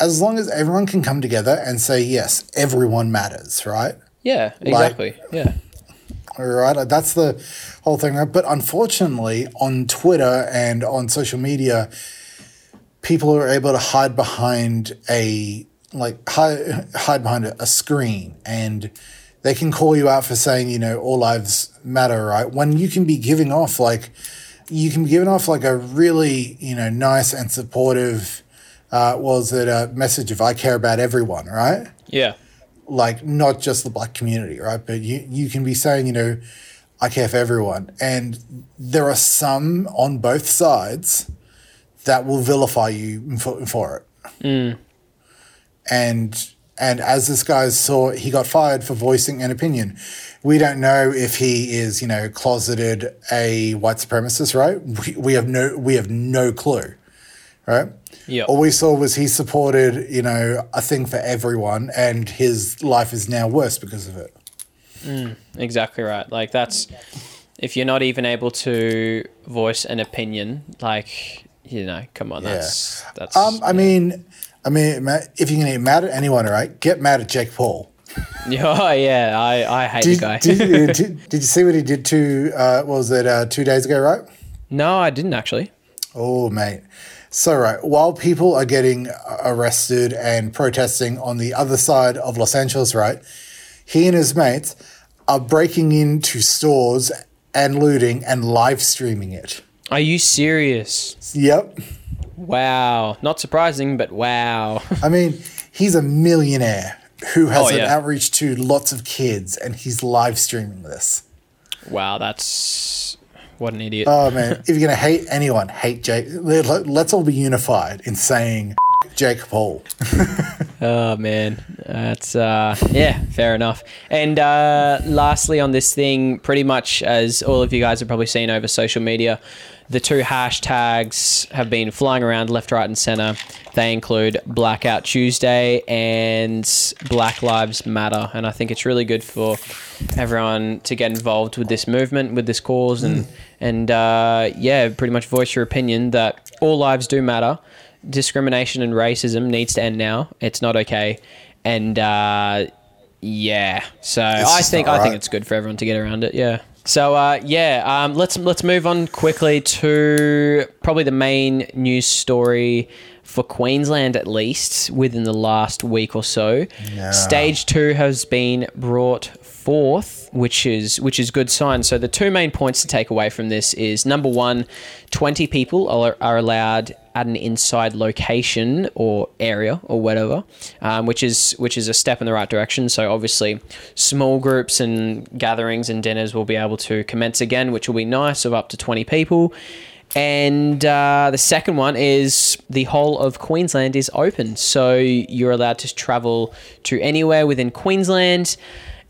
as long as everyone can come together and say yes, everyone matters, right? Yeah. Exactly. yeah. All right, like, that's the whole thing. But unfortunately, on Twitter and on social media, people are able to hide behind a like hide, hide behind a, a screen and they can call you out for saying, you know, all lives matter, right? When you can be giving off like, you can be giving off like a really, you know, nice and supportive, uh, was it a message of I care about everyone, right? Yeah. Like not just the black community, right? But you, you can be saying, you know, I care for everyone. And there are some on both sides that will vilify you for, for it. And and as this guy saw, he got fired for voicing an opinion. We don't know if he is, you know, closeted a white supremacist, right? We, we have no we have no clue, right? Yeah. All we saw was he supported, you know, a thing for everyone, and his life is now worse because of it. Exactly right. Like that's if you're not even able to voice an opinion, like you know, come on, that's that's Um, I mean, I mean, if you can get mad at anyone, right? Get mad at Jake Paul. oh yeah, I I hate Did, the guy. did, you- did, did you see what he did to? Uh, what was it uh, two days ago, right? no, I didn't actually. Oh, mate. So, right, while people are getting uh, arrested and protesting on the other side of Los Angeles, right, he and his mates are breaking into stores and looting and live streaming it. Are you serious? Yep. Wow. Not surprising, but wow. I mean, he's a millionaire who has Oh, an yeah. outreach to lots of kids and he's live streaming this. wow, that's what an idiot. Oh, man. if you're going to hate anyone, hate Jake. Let- Let's all be unified in saying Jake Paul. Oh man, that's uh, yeah, fair enough. And uh, lastly, on this thing, pretty much as all of you guys have probably seen over social media, the two hashtags have been flying around left, right, and center. They include Blackout Tuesday and Black Lives Matter, and I think it's really good for everyone to get involved with this movement, with this cause, and and uh, yeah, pretty much voice your opinion that all lives do matter discrimination and racism needs to end now. It's not okay, and uh, yeah. So I think not I think it's good for everyone to get around it. Yeah. So uh, yeah, um, let's let's move on quickly to probably the main news story for Queensland, at least within the last week or so. Yeah. Stage two has been brought forth, which is which is good sign. So the two main points to take away from this is number one, 20 people are, are allowed at an inside location or area or whatever, um, which is which is a step in the right direction. So obviously, small groups and gatherings and dinners will be able to commence again, which will be nice of up to 20 people. And uh, the second one is the whole of Queensland is open, so you're allowed to travel to anywhere within Queensland.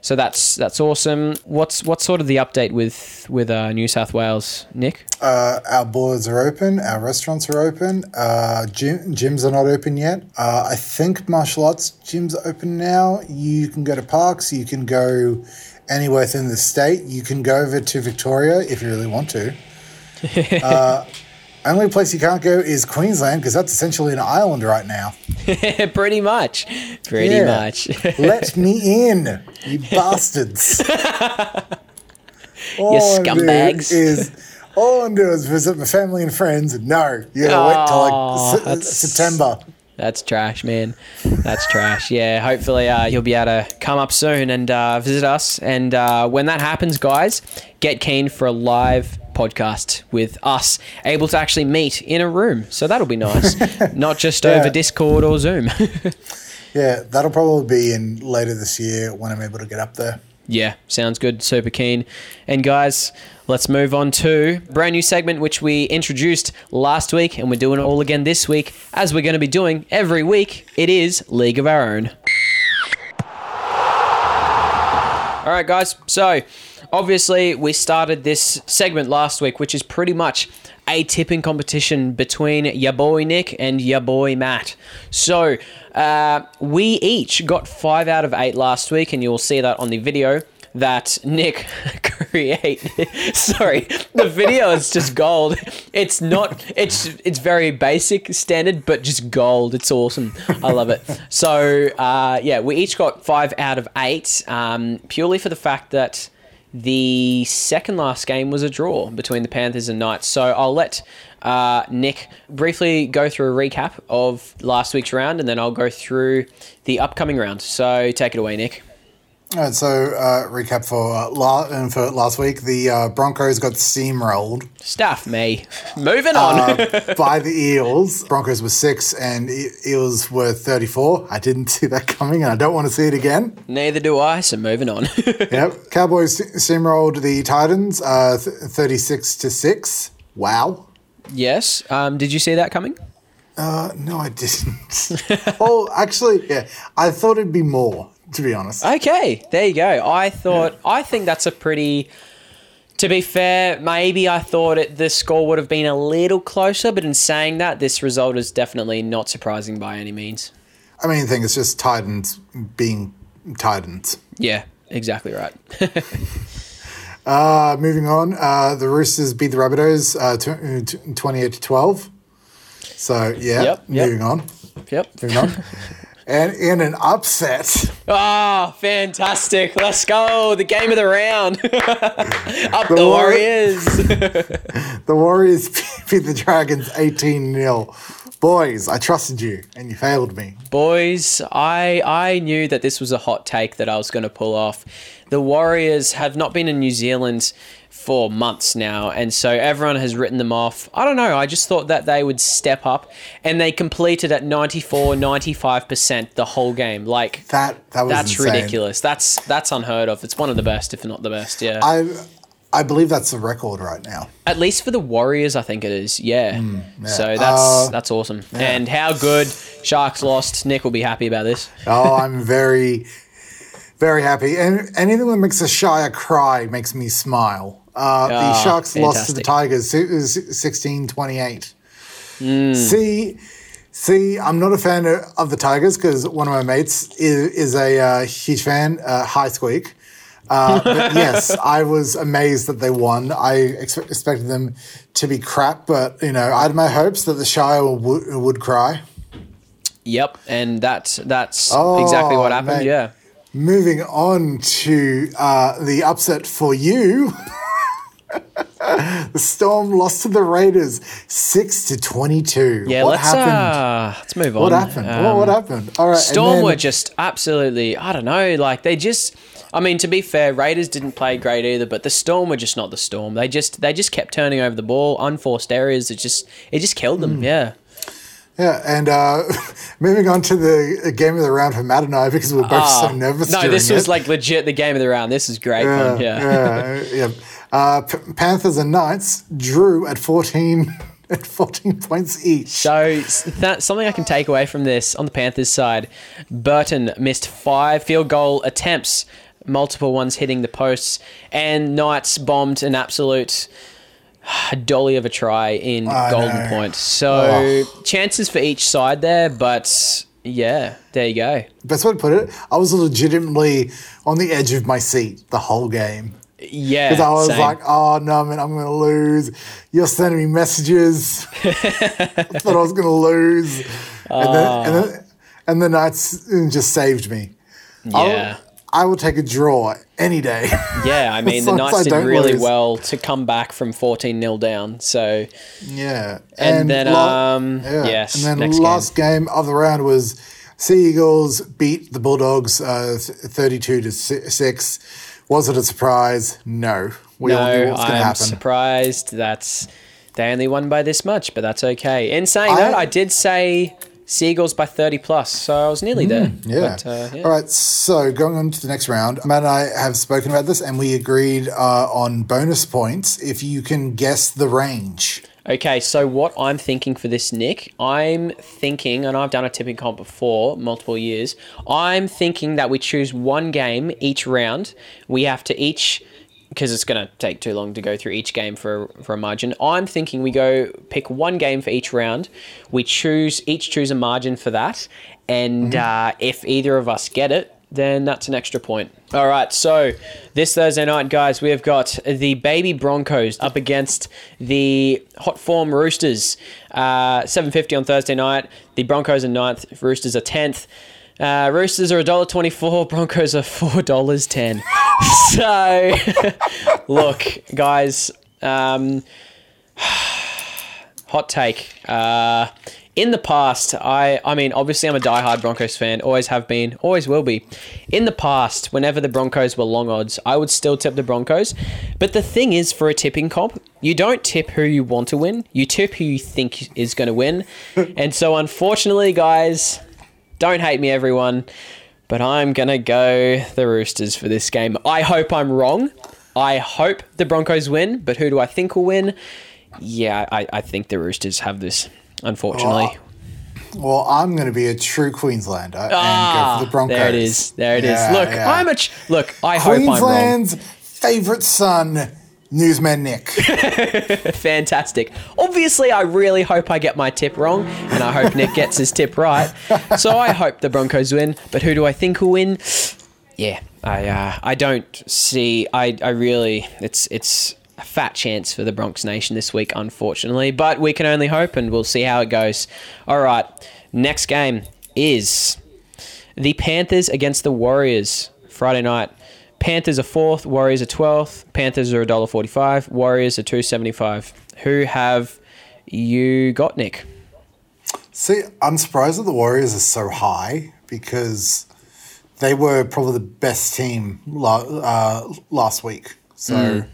So that's that's awesome. What's what's sort of the update with with uh, New South Wales, Nick? Uh, our borders are open, our restaurants are open, uh, gym, gyms are not open yet. Uh, I think martial arts gyms are open now. You can go to parks, you can go anywhere within the state. You can go over to Victoria if you really want to. only place you can't go is Queensland because that's essentially an island right now. pretty much, pretty Yeah. much. Let me in, you bastards. All do scumbags. Is all I'm doing is visit my family and friends. No, you gotta wait till like that's- September. That's trash, man. That's trash. Yeah, hopefully uh, you'll be able to come up soon and uh, visit us. And uh, when that happens, guys, get keen for a live podcast with us able to actually meet in a room. So that'll be nice, not just Yeah. over Discord or Zoom. Yeah, that'll probably be in later this year when I'm able to get up there. Yeah, sounds good. Super keen. And guys, let's move on to a brand new segment which we introduced last week and we're doing it all again this week as we're going to be doing every week. It is League of Our Own. All right, guys. So, obviously, we started this segment last week, which is pretty much a tipping competition between your boy Nick and your boy Matt. So, uh, we each got five out of eight last week, and you'll see that on the video that Nick created. Sorry, the video is just gold. It's not. It's it's very basic standard, but just gold. It's awesome. I love it. So uh, yeah, we each got five out of eight, um, purely for the fact that the second last game was a draw between the Panthers and Knights. So I'll let uh, Nick briefly go through a recap of last week's round, and then I'll go through the upcoming round. So take it away, Nick. All right, so uh, recap for uh, la- uh, for last week. The uh, Broncos got steamrolled Stuff me. Moving on. uh, by the Eels. Broncos were six and E- Eels were 34. I didn't see that coming and I don't want to see it again. Neither do I, so moving on. Yep. Cowboys steamrolled the Titans uh, th- 36 to 6. Wow. yes. Um, did you see that coming? Uh, no, I didn't. oh, actually, yeah. I thought it'd be more, to be honest. Okay, there you go. I thought, I think that's a pretty. To be fair, maybe I thought it, the score would have been a little closer, but in saying that, this result is definitely not surprising by any means. I mean, the thing is just Titans being Titans. Yeah, exactly right. Uh, moving on, uh, the Roosters beat the Rabbitohs uh, uh, t- 28 to 12. So, yeah, Yep, yep. moving on. yep. Moving on. and in an upset, Ah, fantastic. Let's go. The game of the round. Up the, War- Warriors. the Warriors beat the Dragons 18 0. Boys, I trusted you and you failed me. Boys, I I knew that this was a hot take that I was going to pull off. The Warriors have not been in New Zealand for months now, and so everyone has written them off. I don't know, I just thought that they would step up, and they completed at 94, 95% the whole game. Like, That that was that's insane. ridiculous. That's that's unheard of. It's one of the best, if not the best, yeah. I I believe that's the record right now. At least for the Warriors, I think it is. Yeah. So that's Uh, that's awesome. And how good Sharks lost. Nick will be happy about this. Oh, I'm very, very happy. And anything that makes a Shire cry makes me smile. Uh, the Ah, Sharks lost to the fantastic. Tigers 16 28. Hmm. See, see, I'm not a fan of- the Tigers because one of my mates is, is a uh, huge fan, uh, High Squeak. Uh, but yes, I was amazed that they won. I ex- expected them to be crap, but you know, I had my hopes that the Shire would, would cry. Yep, and that's that's Oh, exactly what happened. mate. Yeah. Moving on to uh, the upset for you. the Storm lost to the Raiders six to twenty-two. Yeah, what let's happened? uh let's move on. what happened? what, Um, what happened? All right, Storm then- were just absolutely I don't know, like they just I mean, to be fair, Raiders didn't play great either, but the Storm were just not the Storm. They just they just kept turning over the ball, unforced errors. It just it just killed them. Yeah. Yeah, and uh, moving on to the game of the round for Matt and I because we're both so nervous. Ah, No, this was it. like legit the game of the round. This is great fun. Yeah. yeah, yeah. Uh, P- Panthers and Knights drew at fourteen at fourteen points each. So that something I can take away from this on the Panthers side, Burton missed five field goal attempts, multiple ones hitting the posts, and Knights bombed an absolute dolly of a try in I Golden. Point. So oh. chances for each side there, but yeah, there you go. Best way to put it, I was legitimately on the edge of my seat the whole game. Yeah, Because I was same. like, oh no, man, I'm going to lose. You're sending me messages. I thought I was going to lose. And, then, and, ah. then, and the Knights just saved me. I yeah. I will take a draw any day. Yeah, I mean, the Knights did really lose. well to come back from 14 0 down. So, yeah. And then, la- um, yes, And then last game. of the round was Sea Eagles beat the Bulldogs uh, thirty-two to six. Was it a surprise? No. We all knew no, what was going to I'm happen. surprised that they only won by this much, but that's okay. In saying that, I- I did say Seagulls by 30 plus, so I was nearly there. Mm, Yeah. But, uh, yeah. All right. So going on to the next round, Matt and I have spoken about this, and we agreed uh, on bonus points if you can guess the range. Okay, so what I'm thinking for this, Nick, I'm thinking, and I've done a tipping comp before, multiple years. I'm thinking that we choose one game each round. We have to each, because it's going to take too long to go through each game for for a margin. I'm thinking we go pick one game for each round. We choose each choose a margin for that, and uh, if either of us get it, then that's an extra point. All right, so this Thursday night, guys, we have got the baby Broncos up against the hot form Roosters. Uh, 7.50 on Thursday night. The Broncos are ninth, Roosters are 10th. Uh, Roosters are $1.24, Broncos are $4.10. so, look, guys, um, hot take. Uh, in the past, I I mean, obviously I'm a diehard Broncos fan, always have been, always will be. In the past, whenever the Broncos were long odds, I would still tip the Broncos. But the thing is, for a tipping comp, you don't tip who you want to win. You tip who you think is going to win. and so, unfortunately, guys, don't hate me, everyone. But I'm going to go the Roosters for this game. I hope I'm wrong. I hope the Broncos win, but who do I think will win? Yeah, I, I think the Roosters have this, unfortunately. Oh, well, I'm going to be a true Queenslander and Ah, go for the Broncos. There it is. There it is. Yeah, Look, yeah. I'm a ch- look. I hope I'm wrong. Queensland's favorite son, newsman Nick. Fantastic. Obviously, I really hope I get my tip wrong, and I hope Nick gets his tip right. So I hope the Broncos win. But who do I think will win? Yeah, I uh, I don't see. I I really it's it's a fat chance for the Bronx Nation this week, unfortunately. But we can only hope, and we'll see how it goes. All right, next game is the Panthers against the Warriors Friday night. Panthers are fourth, Warriors are twelfth. Panthers are $1.45, Warriors are two seventy five. Who have you got, Nick? See, I'm surprised that the Warriors are so high because they were probably the best team uh, last week. So.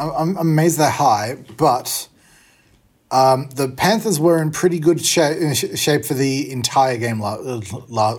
I'm, I'm amazed they're high, but um, the Panthers were in pretty good shape, shape for the entire game la- la-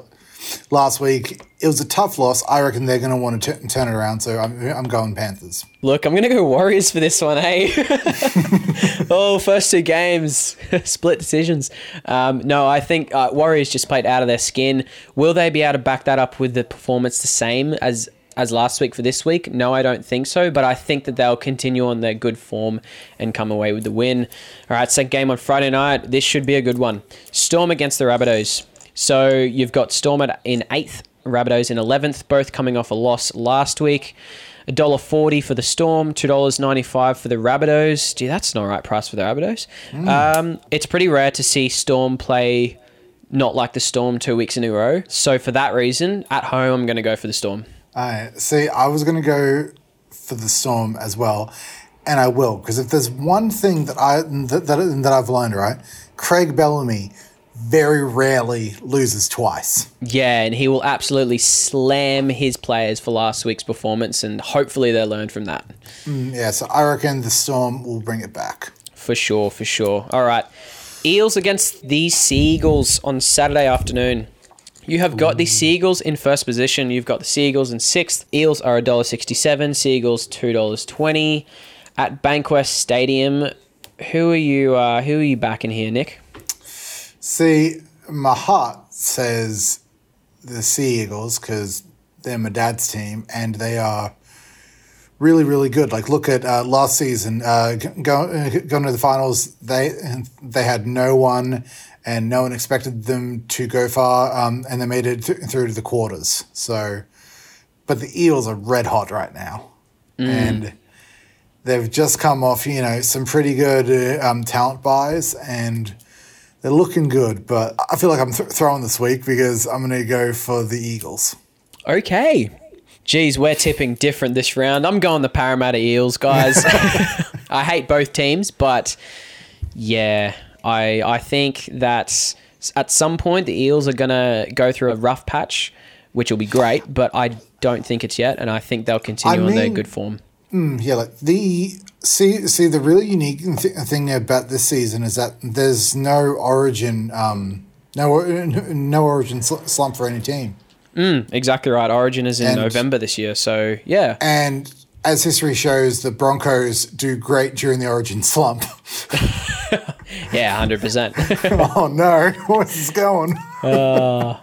last week. It was a tough loss. I reckon they're going to want to t- turn it around, so I'm, I'm going Panthers. Look, I'm going to go Warriors for this one, hey? oh, first two games, split decisions. Um, no, I think uh, Warriors just played out of their skin. Will they be able to back that up with the performance the same as as last week for this week? No, I don't think so, but I think that they'll continue on their good form and come away with the win. All right, second game on Friday night. This should be a good one. Storm against the Rabbitohs. So you've got Storm at, in eighth, Rabbitohs in eleventh, both coming off a loss last week. $1.40 for the Storm, $2.95 for the Rabbitohs. Gee, that's an alright price for the Rabbitohs. Um, it's pretty rare to see Storm play not like the Storm two weeks in a row. So for that reason, at home, I'm going to go for the Storm. I see. I was going to go for the Storm as well, and I will because if there's one thing that I that, that, that I've learned, right, Craig Bellamy very rarely loses twice. Yeah, and he will absolutely slam his players for last week's performance, and hopefully they learn from that. Yeah, so I reckon the Storm will bring it back. For sure, for sure. All right. Eels against the Seagulls on Saturday afternoon. You have got the Seagulls in first position. You've got the Seagulls in sixth. Eels are $1.67. Seagulls $2.20 at Bankwest Stadium. Who are you? Uh, who are you backing here, Nick? See, my heart says the Sea Eagles because they're my dad's team and they are really, really good. Like, look at uh, last season, uh, g- go, uh, going to the finals, they they had no one and no one expected them to go far, um, and they made it th- through to the quarters. So, but the Eels are red hot right now, and they've just come off, you know, some pretty good uh, um, talent buys and they're looking good, but I feel like I'm th- throwing this week because I'm going to go for the Eagles. Okay. Geez, we're tipping different this round. I'm going the Parramatta Eels, guys. I hate both teams, but yeah, I I think that at some point the Eels are gonna go through a rough patch, which will be great, but I don't think it's yet, and I think they'll continue I on their good form. Hmm, yeah, like the see see the really unique th- thing about this season is that there's no origin um no no origin sl- slump for any team. Exactly right. Origin is in And- November this year, so yeah. And as history shows, the Broncos do great during the origin slump. Yeah, hundred percent. oh no, where's this going? Nah,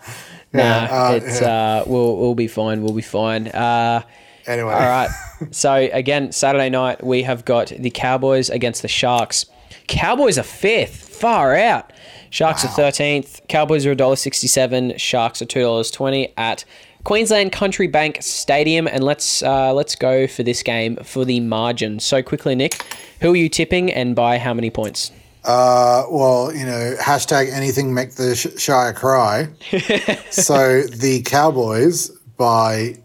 uh, it's uh, we'll we'll be fine. We'll be fine. Uh, Anyway, all right. So again, Saturday night we have got the Cowboys against the Sharks. Cowboys are fifth, far out. Sharks are thirteenth. Cowboys are $1.67. Sharks are two dollars twenty at Queensland Country Bank Stadium. And let's uh, let's go for this game for the margin. So quickly, Nick, who are you tipping and by how many points? Uh, well, you know, hashtag anything make the Shire cry. so the Cowboys by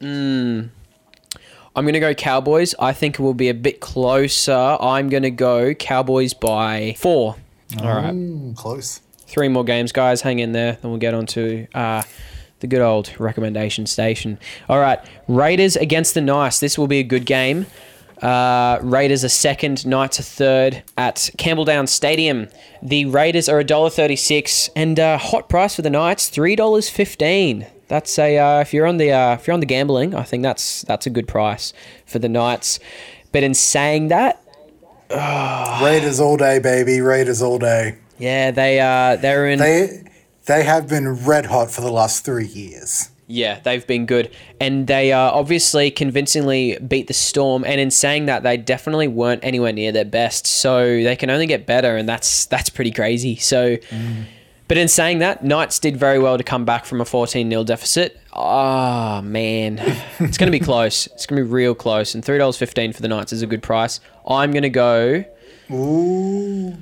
10. I'm going to go Cowboys. I think it will be a bit closer. I'm going to go Cowboys by four. All right. Mm, close. Three more games, guys. Hang in there. Then we'll get on to uh, the good old recommendation station. All right. Raiders against the Knights. This will be a good game. Uh, Raiders are second, Knights are third at Campbelltown Stadium. The Raiders are $1.36 and uh, hot price for the Knights, $3.15. That's a uh, if you're on the uh, if you're on the gambling, I think that's that's a good price for the Knights. But in saying that, Raiders all day, baby. Raiders all day. yeah, they uh they're in They they have been red hot for the last three years. Yeah, they've been good. And they uh, obviously convincingly beat the Storm. And in saying that, they definitely weren't anywhere near their best. So they can only get better, and that's that's pretty crazy. So, but in saying that, Knights did very well to come back from a 14 0 deficit. Oh, man. it's going to be close. It's going to be real close. And $3.15 for the Knights is a good price. I'm going to go. Ooh.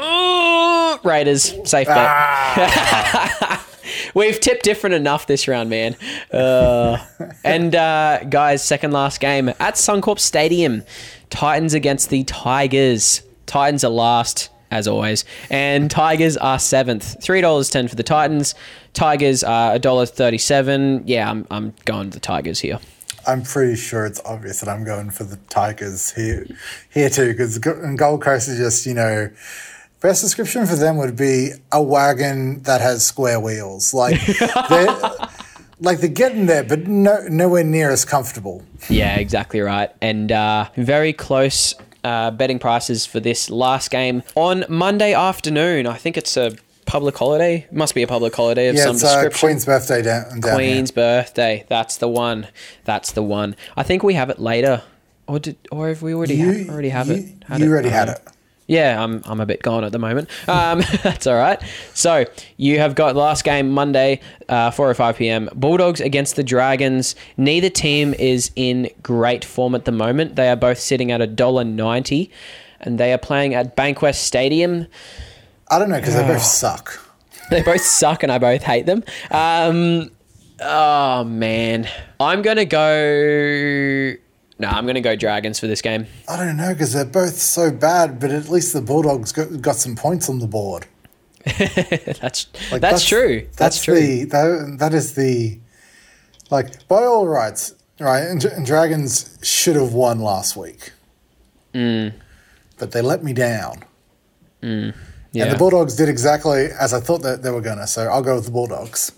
Ooh, Raiders. Safe bet. We've tipped different enough this round, man. Uh, and uh, guys, second last game at Suncorp Stadium. Titans against the Tigers. Titans are last, as always, and Tigers are seventh. Three dollars ten for the Titans. Tigers are a dollar thirty-seven. Yeah, I'm I'm going to the Tigers here. I'm pretty sure it's obvious that I'm going for the Tigers here, here too, because Gold Coast is just you know, best description for them would be a wagon that has square wheels. Like they're like they're getting there, but no nowhere near as comfortable. Yeah, exactly right. And uh, very close uh, betting prices for this last game on Monday afternoon. I think it's a public holiday. Must be a public holiday of Yeah, some it's uh, description. Queen's birthday down, down Queen's birthday. That's the one. That's the one. I think we have it later. Or did or have we already here. ha- already have you, it? Had you it? already had Um, it. Yeah, I'm I'm a bit gone at the moment. Um, that's all right. So you have got last game Monday, uh, 4:05 p.m. Bulldogs against the Dragons. Neither team is in great form at the moment. They are both sitting at a dollar ninety, and they are playing at Bankwest Stadium. I don't know because they both suck. They both suck, and I both hate them. Um, oh man, I'm gonna go. No, I'm gonna go Dragons for this game. I don't know because they're both so bad, but at least the Bulldogs got, got some points on the board. that's, Like, that's true. That's, true. The, that, that is the like by all rights, right? And, and Dragons should have won last week, Mm. but they let me down. yeah. And the Bulldogs did exactly as I thought that they were gonna. So I'll go with the Bulldogs.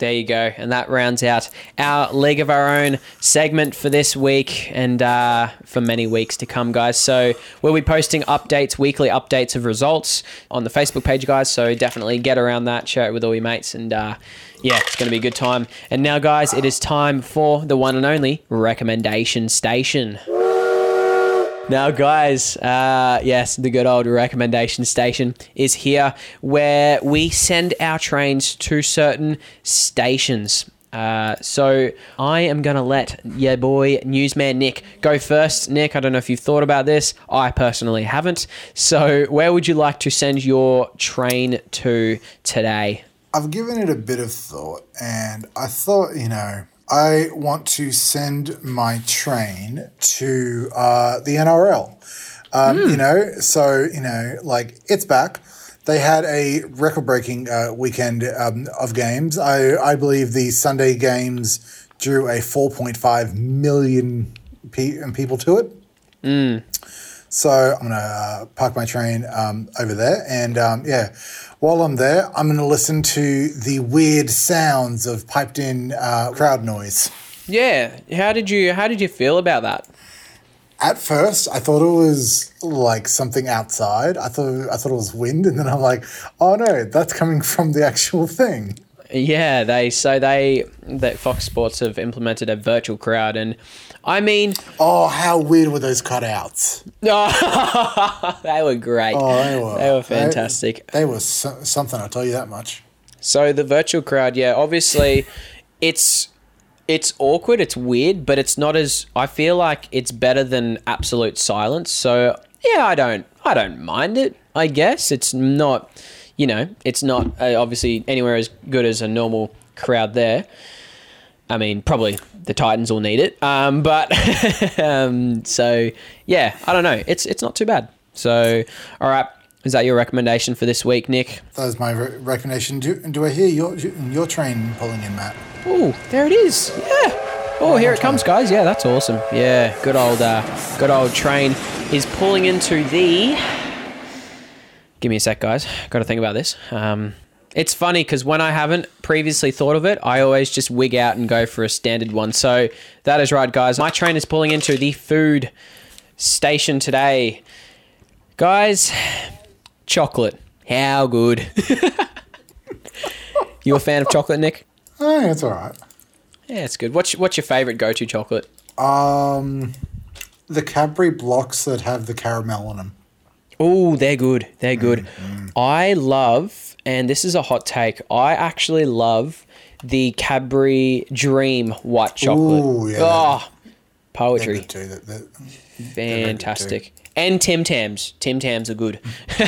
There you go. And that rounds out our League of Our Own segment for this week and uh, for many weeks to come, guys. So we'll be posting updates, weekly updates of results on the Facebook page, guys. So definitely get around that, share it with all your mates. And uh, yeah, it's going to be a good time. And now, guys, it is time for the one and only recommendation station. Now, guys, uh, yes, the good old recommendation station is here where we send our trains to certain stations. Uh, so I am going to let your boy, newsman Nick, go first. Nick, I don't know if you've thought about this. I personally haven't. So, where would you like to send your train to today? I've given it a bit of thought, and I thought, you know, I want to send my train to uh, the NRL. Um, You know, so you know, like it's back. They had a record-breaking uh, weekend um, of games. I, I believe the Sunday games drew a 4.5 million pe- people to it. So I'm gonna uh, park my train um, over there, and um, yeah, while I'm there, I'm gonna listen to the weird sounds of piped-in uh, crowd noise. Yeah, how did you how did you feel about that? At first, I thought it was like something outside. I thought I thought it was wind, and then I'm like, oh no, that's coming from the actual thing. Yeah, they so they that Fox Sports have implemented a virtual crowd, and I mean, Oh, how weird were those cutouts? they were great. Oh, they were. They were fantastic. They, they were so, something. I'll tell you that much. So the virtual crowd, yeah, obviously, it's it's awkward, it's weird, but it's not as I feel like it's better than absolute silence. So yeah, I don't I don't mind it. I guess it's not, you know, it's not uh, obviously anywhere as good as a normal crowd there. I mean, probably the Titans will need it. Um, but um, so yeah, I don't know. It's it's not too bad. So all right, Is that your recommendation for this week, Nick? That was my re- recommendation. Do, do I hear your your train pulling in, Matt? Oh, there it is. Yeah. Oh, here it comes, guys. Yeah, that's awesome. Yeah, good old, uh, good old train is pulling into the. Give me a sec, guys. Got to think about this. Um, it's funny because when I haven't previously thought of it, I always just wig out and go for a standard one. So that is right, guys. My train is pulling into the food station today. Guys, chocolate. How good. you a fan of chocolate, Nick? Oh, it's all right. Yeah, it's good. What's what's your favorite go-to chocolate? Um, the Cadbury blocks that have the caramel in them. Oh, they're good. They're good. I love, and this is a hot take. I actually love the Cadbury Dream white chocolate. Ooh, yeah. Oh, They're poetry. too. That, that, Fantastic. And Tim Tams. Tim Tams are good.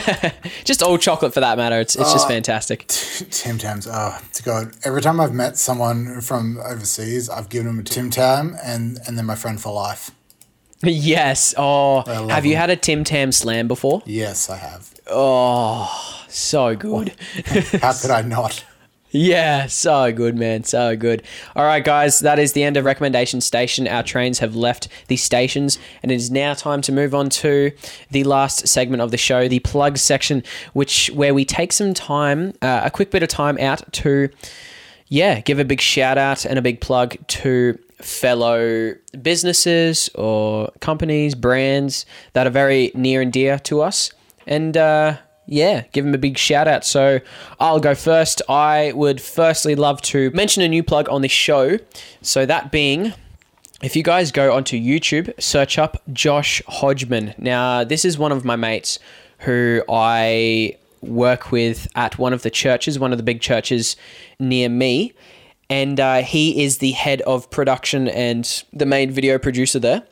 just all chocolate for that matter. It's, it's just ah, fantastic. Tim Tams. Oh, to God. Every time I've met someone from overseas, I've given them a Tim Tam and, and then my friend for life. yes. Oh, have you had a Tim Tam slam before? Yes, I have. Oh, so good. How could I not? Yeah, so good, man. So good. All right, guys, that is the end of recommendation station. Our trains have left the stations, and it is now time to move on to the last segment of the show, the plug section, which where we take some time, uh, a quick bit of time out to, yeah, give a big shout out and a big plug to fellow businesses or companies, brands that are very near and dear to us, and. uh yeah, give them a big shout out. So I'll go first. I would firstly love to mention a new plug on this show. So that being, if you guys go onto YouTube, search up Josh Hodgman. Now, this is one of my mates who I work with at one of the churches, one of the big churches near me. And uh, he is the head of production and the main video producer there.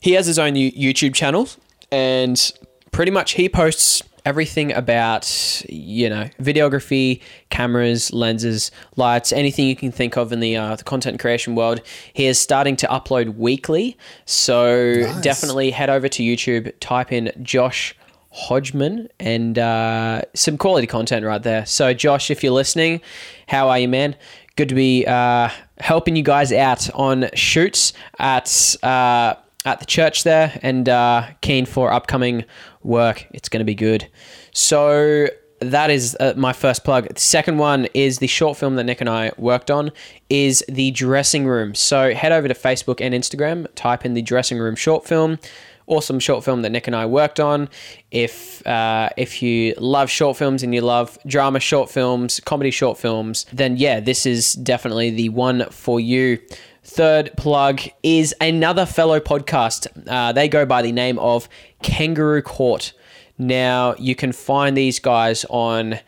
He has his own YouTube channel, and pretty much he posts everything about you know videography, cameras, lenses, lights, anything you can think of in the uh, the content creation world. He is starting to upload weekly, so Nice. definitely head over to YouTube, type in Josh. Hodgman and uh, some quality content right there. So, Josh, if you're listening, how are you, man? Good to be uh, helping you guys out on shoots at uh, at the church there, and uh, keen for upcoming work. It's going to be good. So that is uh, my first plug. The second one is the short film that Nick and I worked on. Is the dressing room. So head over to Facebook and Instagram. Type in the dressing room short film awesome short film that Nick and I worked on. If uh, if you love short films and you love drama short films, comedy short films, then yeah, this is definitely the one for you. Third plug is another fellow podcast. Uh, they go by the name of Kangaroo Court. Now you can find these guys on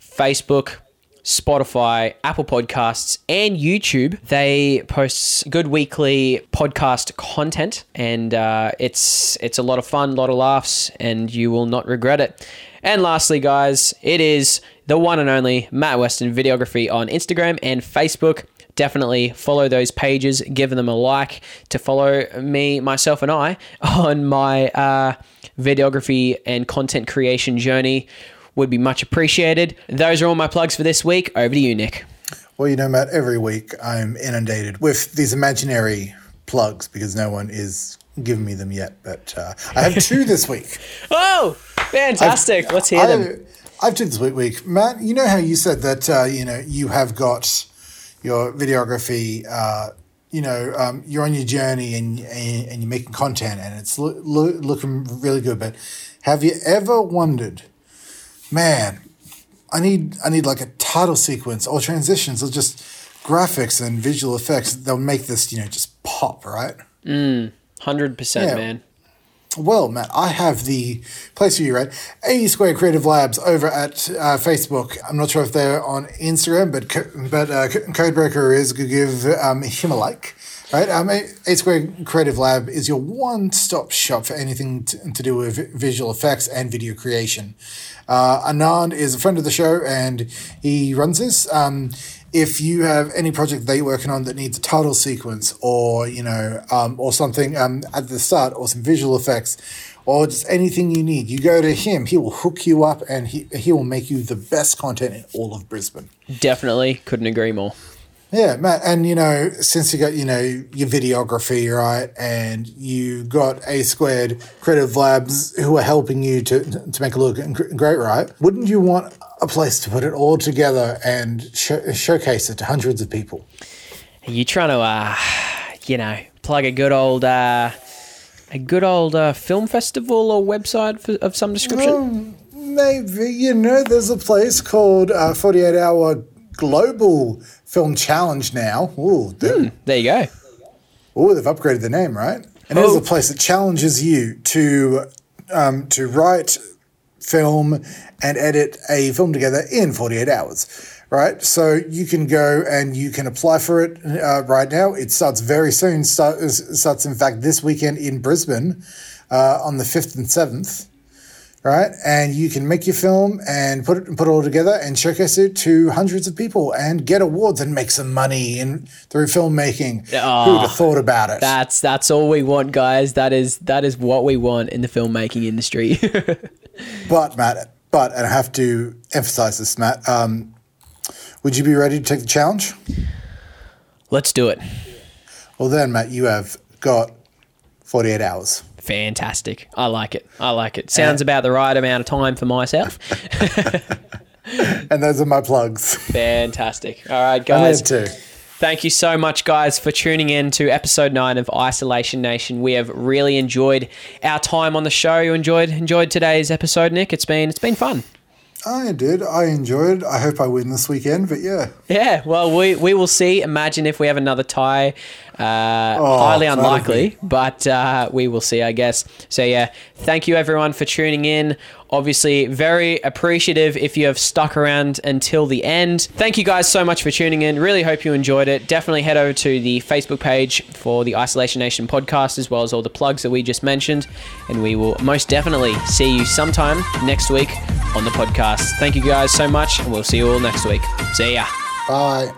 Facebook, Spotify, Apple Podcasts, and YouTube. They post good weekly podcast content, and uh, it's it's a lot of fun, a lot of laughs, and you will not regret it. And lastly, guys, it is the one and only Matt Weston Videography on Instagram and Facebook. Definitely follow those pages, give them a like to follow me, myself, and I on my uh, videography and content creation journey would be much appreciated. Those are all my plugs for this week. Over to you, Nick. Well, you know, Matt, every week I'm inundated with these imaginary plugs because no one is giving me them yet. But uh, I have two this week. Oh, fantastic. Let's hear them. I, I've two this week. week. Matt, you know how you said that, uh, you know, you have got your videography, uh, you know, um, you're on your journey and, and, and you're making content and it's lo- lo- looking really good. But have you ever wondered, man, I need I need like a title sequence or transitions or just graphics and visual effects that'll make this, you know, just pop, right? 100%, Yeah. man. Well, Matt, I have the place for you, right? A Squared Creative Labs over at uh, Facebook. I'm not sure if they're on Instagram, but co- but uh, Codebreaker is. Could give um, him a like, right? Um, A Squared Creative Lab is your one-stop shop for anything to, to do with visual effects and video creation. Uh, Anand is a friend of the show, and he runs this. Um, if you have any project that you're working on that needs a title sequence or you know um, or something um, at the start or some visual effects or just anything you need you go to him he will hook you up and he, he will make you the best content in all of brisbane Definitely couldn't agree more. yeah, Matt, and you know, since you got you know your videography right, and you got A Squared Creative Labs who are helping you to to make a look great, right? Wouldn't you want a place to put it all together and show, showcase it to hundreds of people? Are you trying to, uh, you know, plug a good old, uh, a good old uh, film festival or website for, of some description? Maybe you know, there's a place called uh, Forty Eight Hour Global Film Challenge now. Ooh, they- There you go. Oh, they've upgraded the name, right? And it is Oh. a place that challenges you to um, to write, film, and edit a film together in 48 hours, right? So you can go and you can apply for it uh, right now. It starts very soon. Start, starts, in fact, this weekend in Brisbane uh, on the 5th and 7th. Right, and you can make your film and put it put it all together and showcase it to hundreds of people and get awards and make some money in through filmmaking. Who would have thought about it? That's that's all we want, guys. That is that is what we want in the filmmaking industry. But Matt, but and I have to emphasize this, Matt. Um, would you be ready to take the challenge? Let's do it. Well, then, Matt, you have got forty-eight hours. Fantastic. I like it. I like it. Sounds uh, about the right amount of time for myself. And those are my plugs. Fantastic. All right, guys. Thank you so much, guys, for tuning in to episode nine of Isolation Nation. We have really enjoyed our time on the show. You enjoyed enjoyed today's episode, Nick. It's been it's been fun. Oh, I did. I enjoyed. I hope I win this weekend. But yeah, Yeah. Well, we we will see. Imagine if we have another tie. Uh, highly unlikely, but uh, we will see, I guess. So yeah, thank you everyone for tuning in. Obviously, very appreciative if you have stuck around until the end. Thank you guys so much for tuning in. Really hope you enjoyed it. Definitely head over to the Facebook page for the Isolation Nation podcast, as well as all the plugs that we just mentioned. And we will most definitely see you sometime next week on the podcast. Thank you guys so much, and we'll see you all next week. See ya. bye.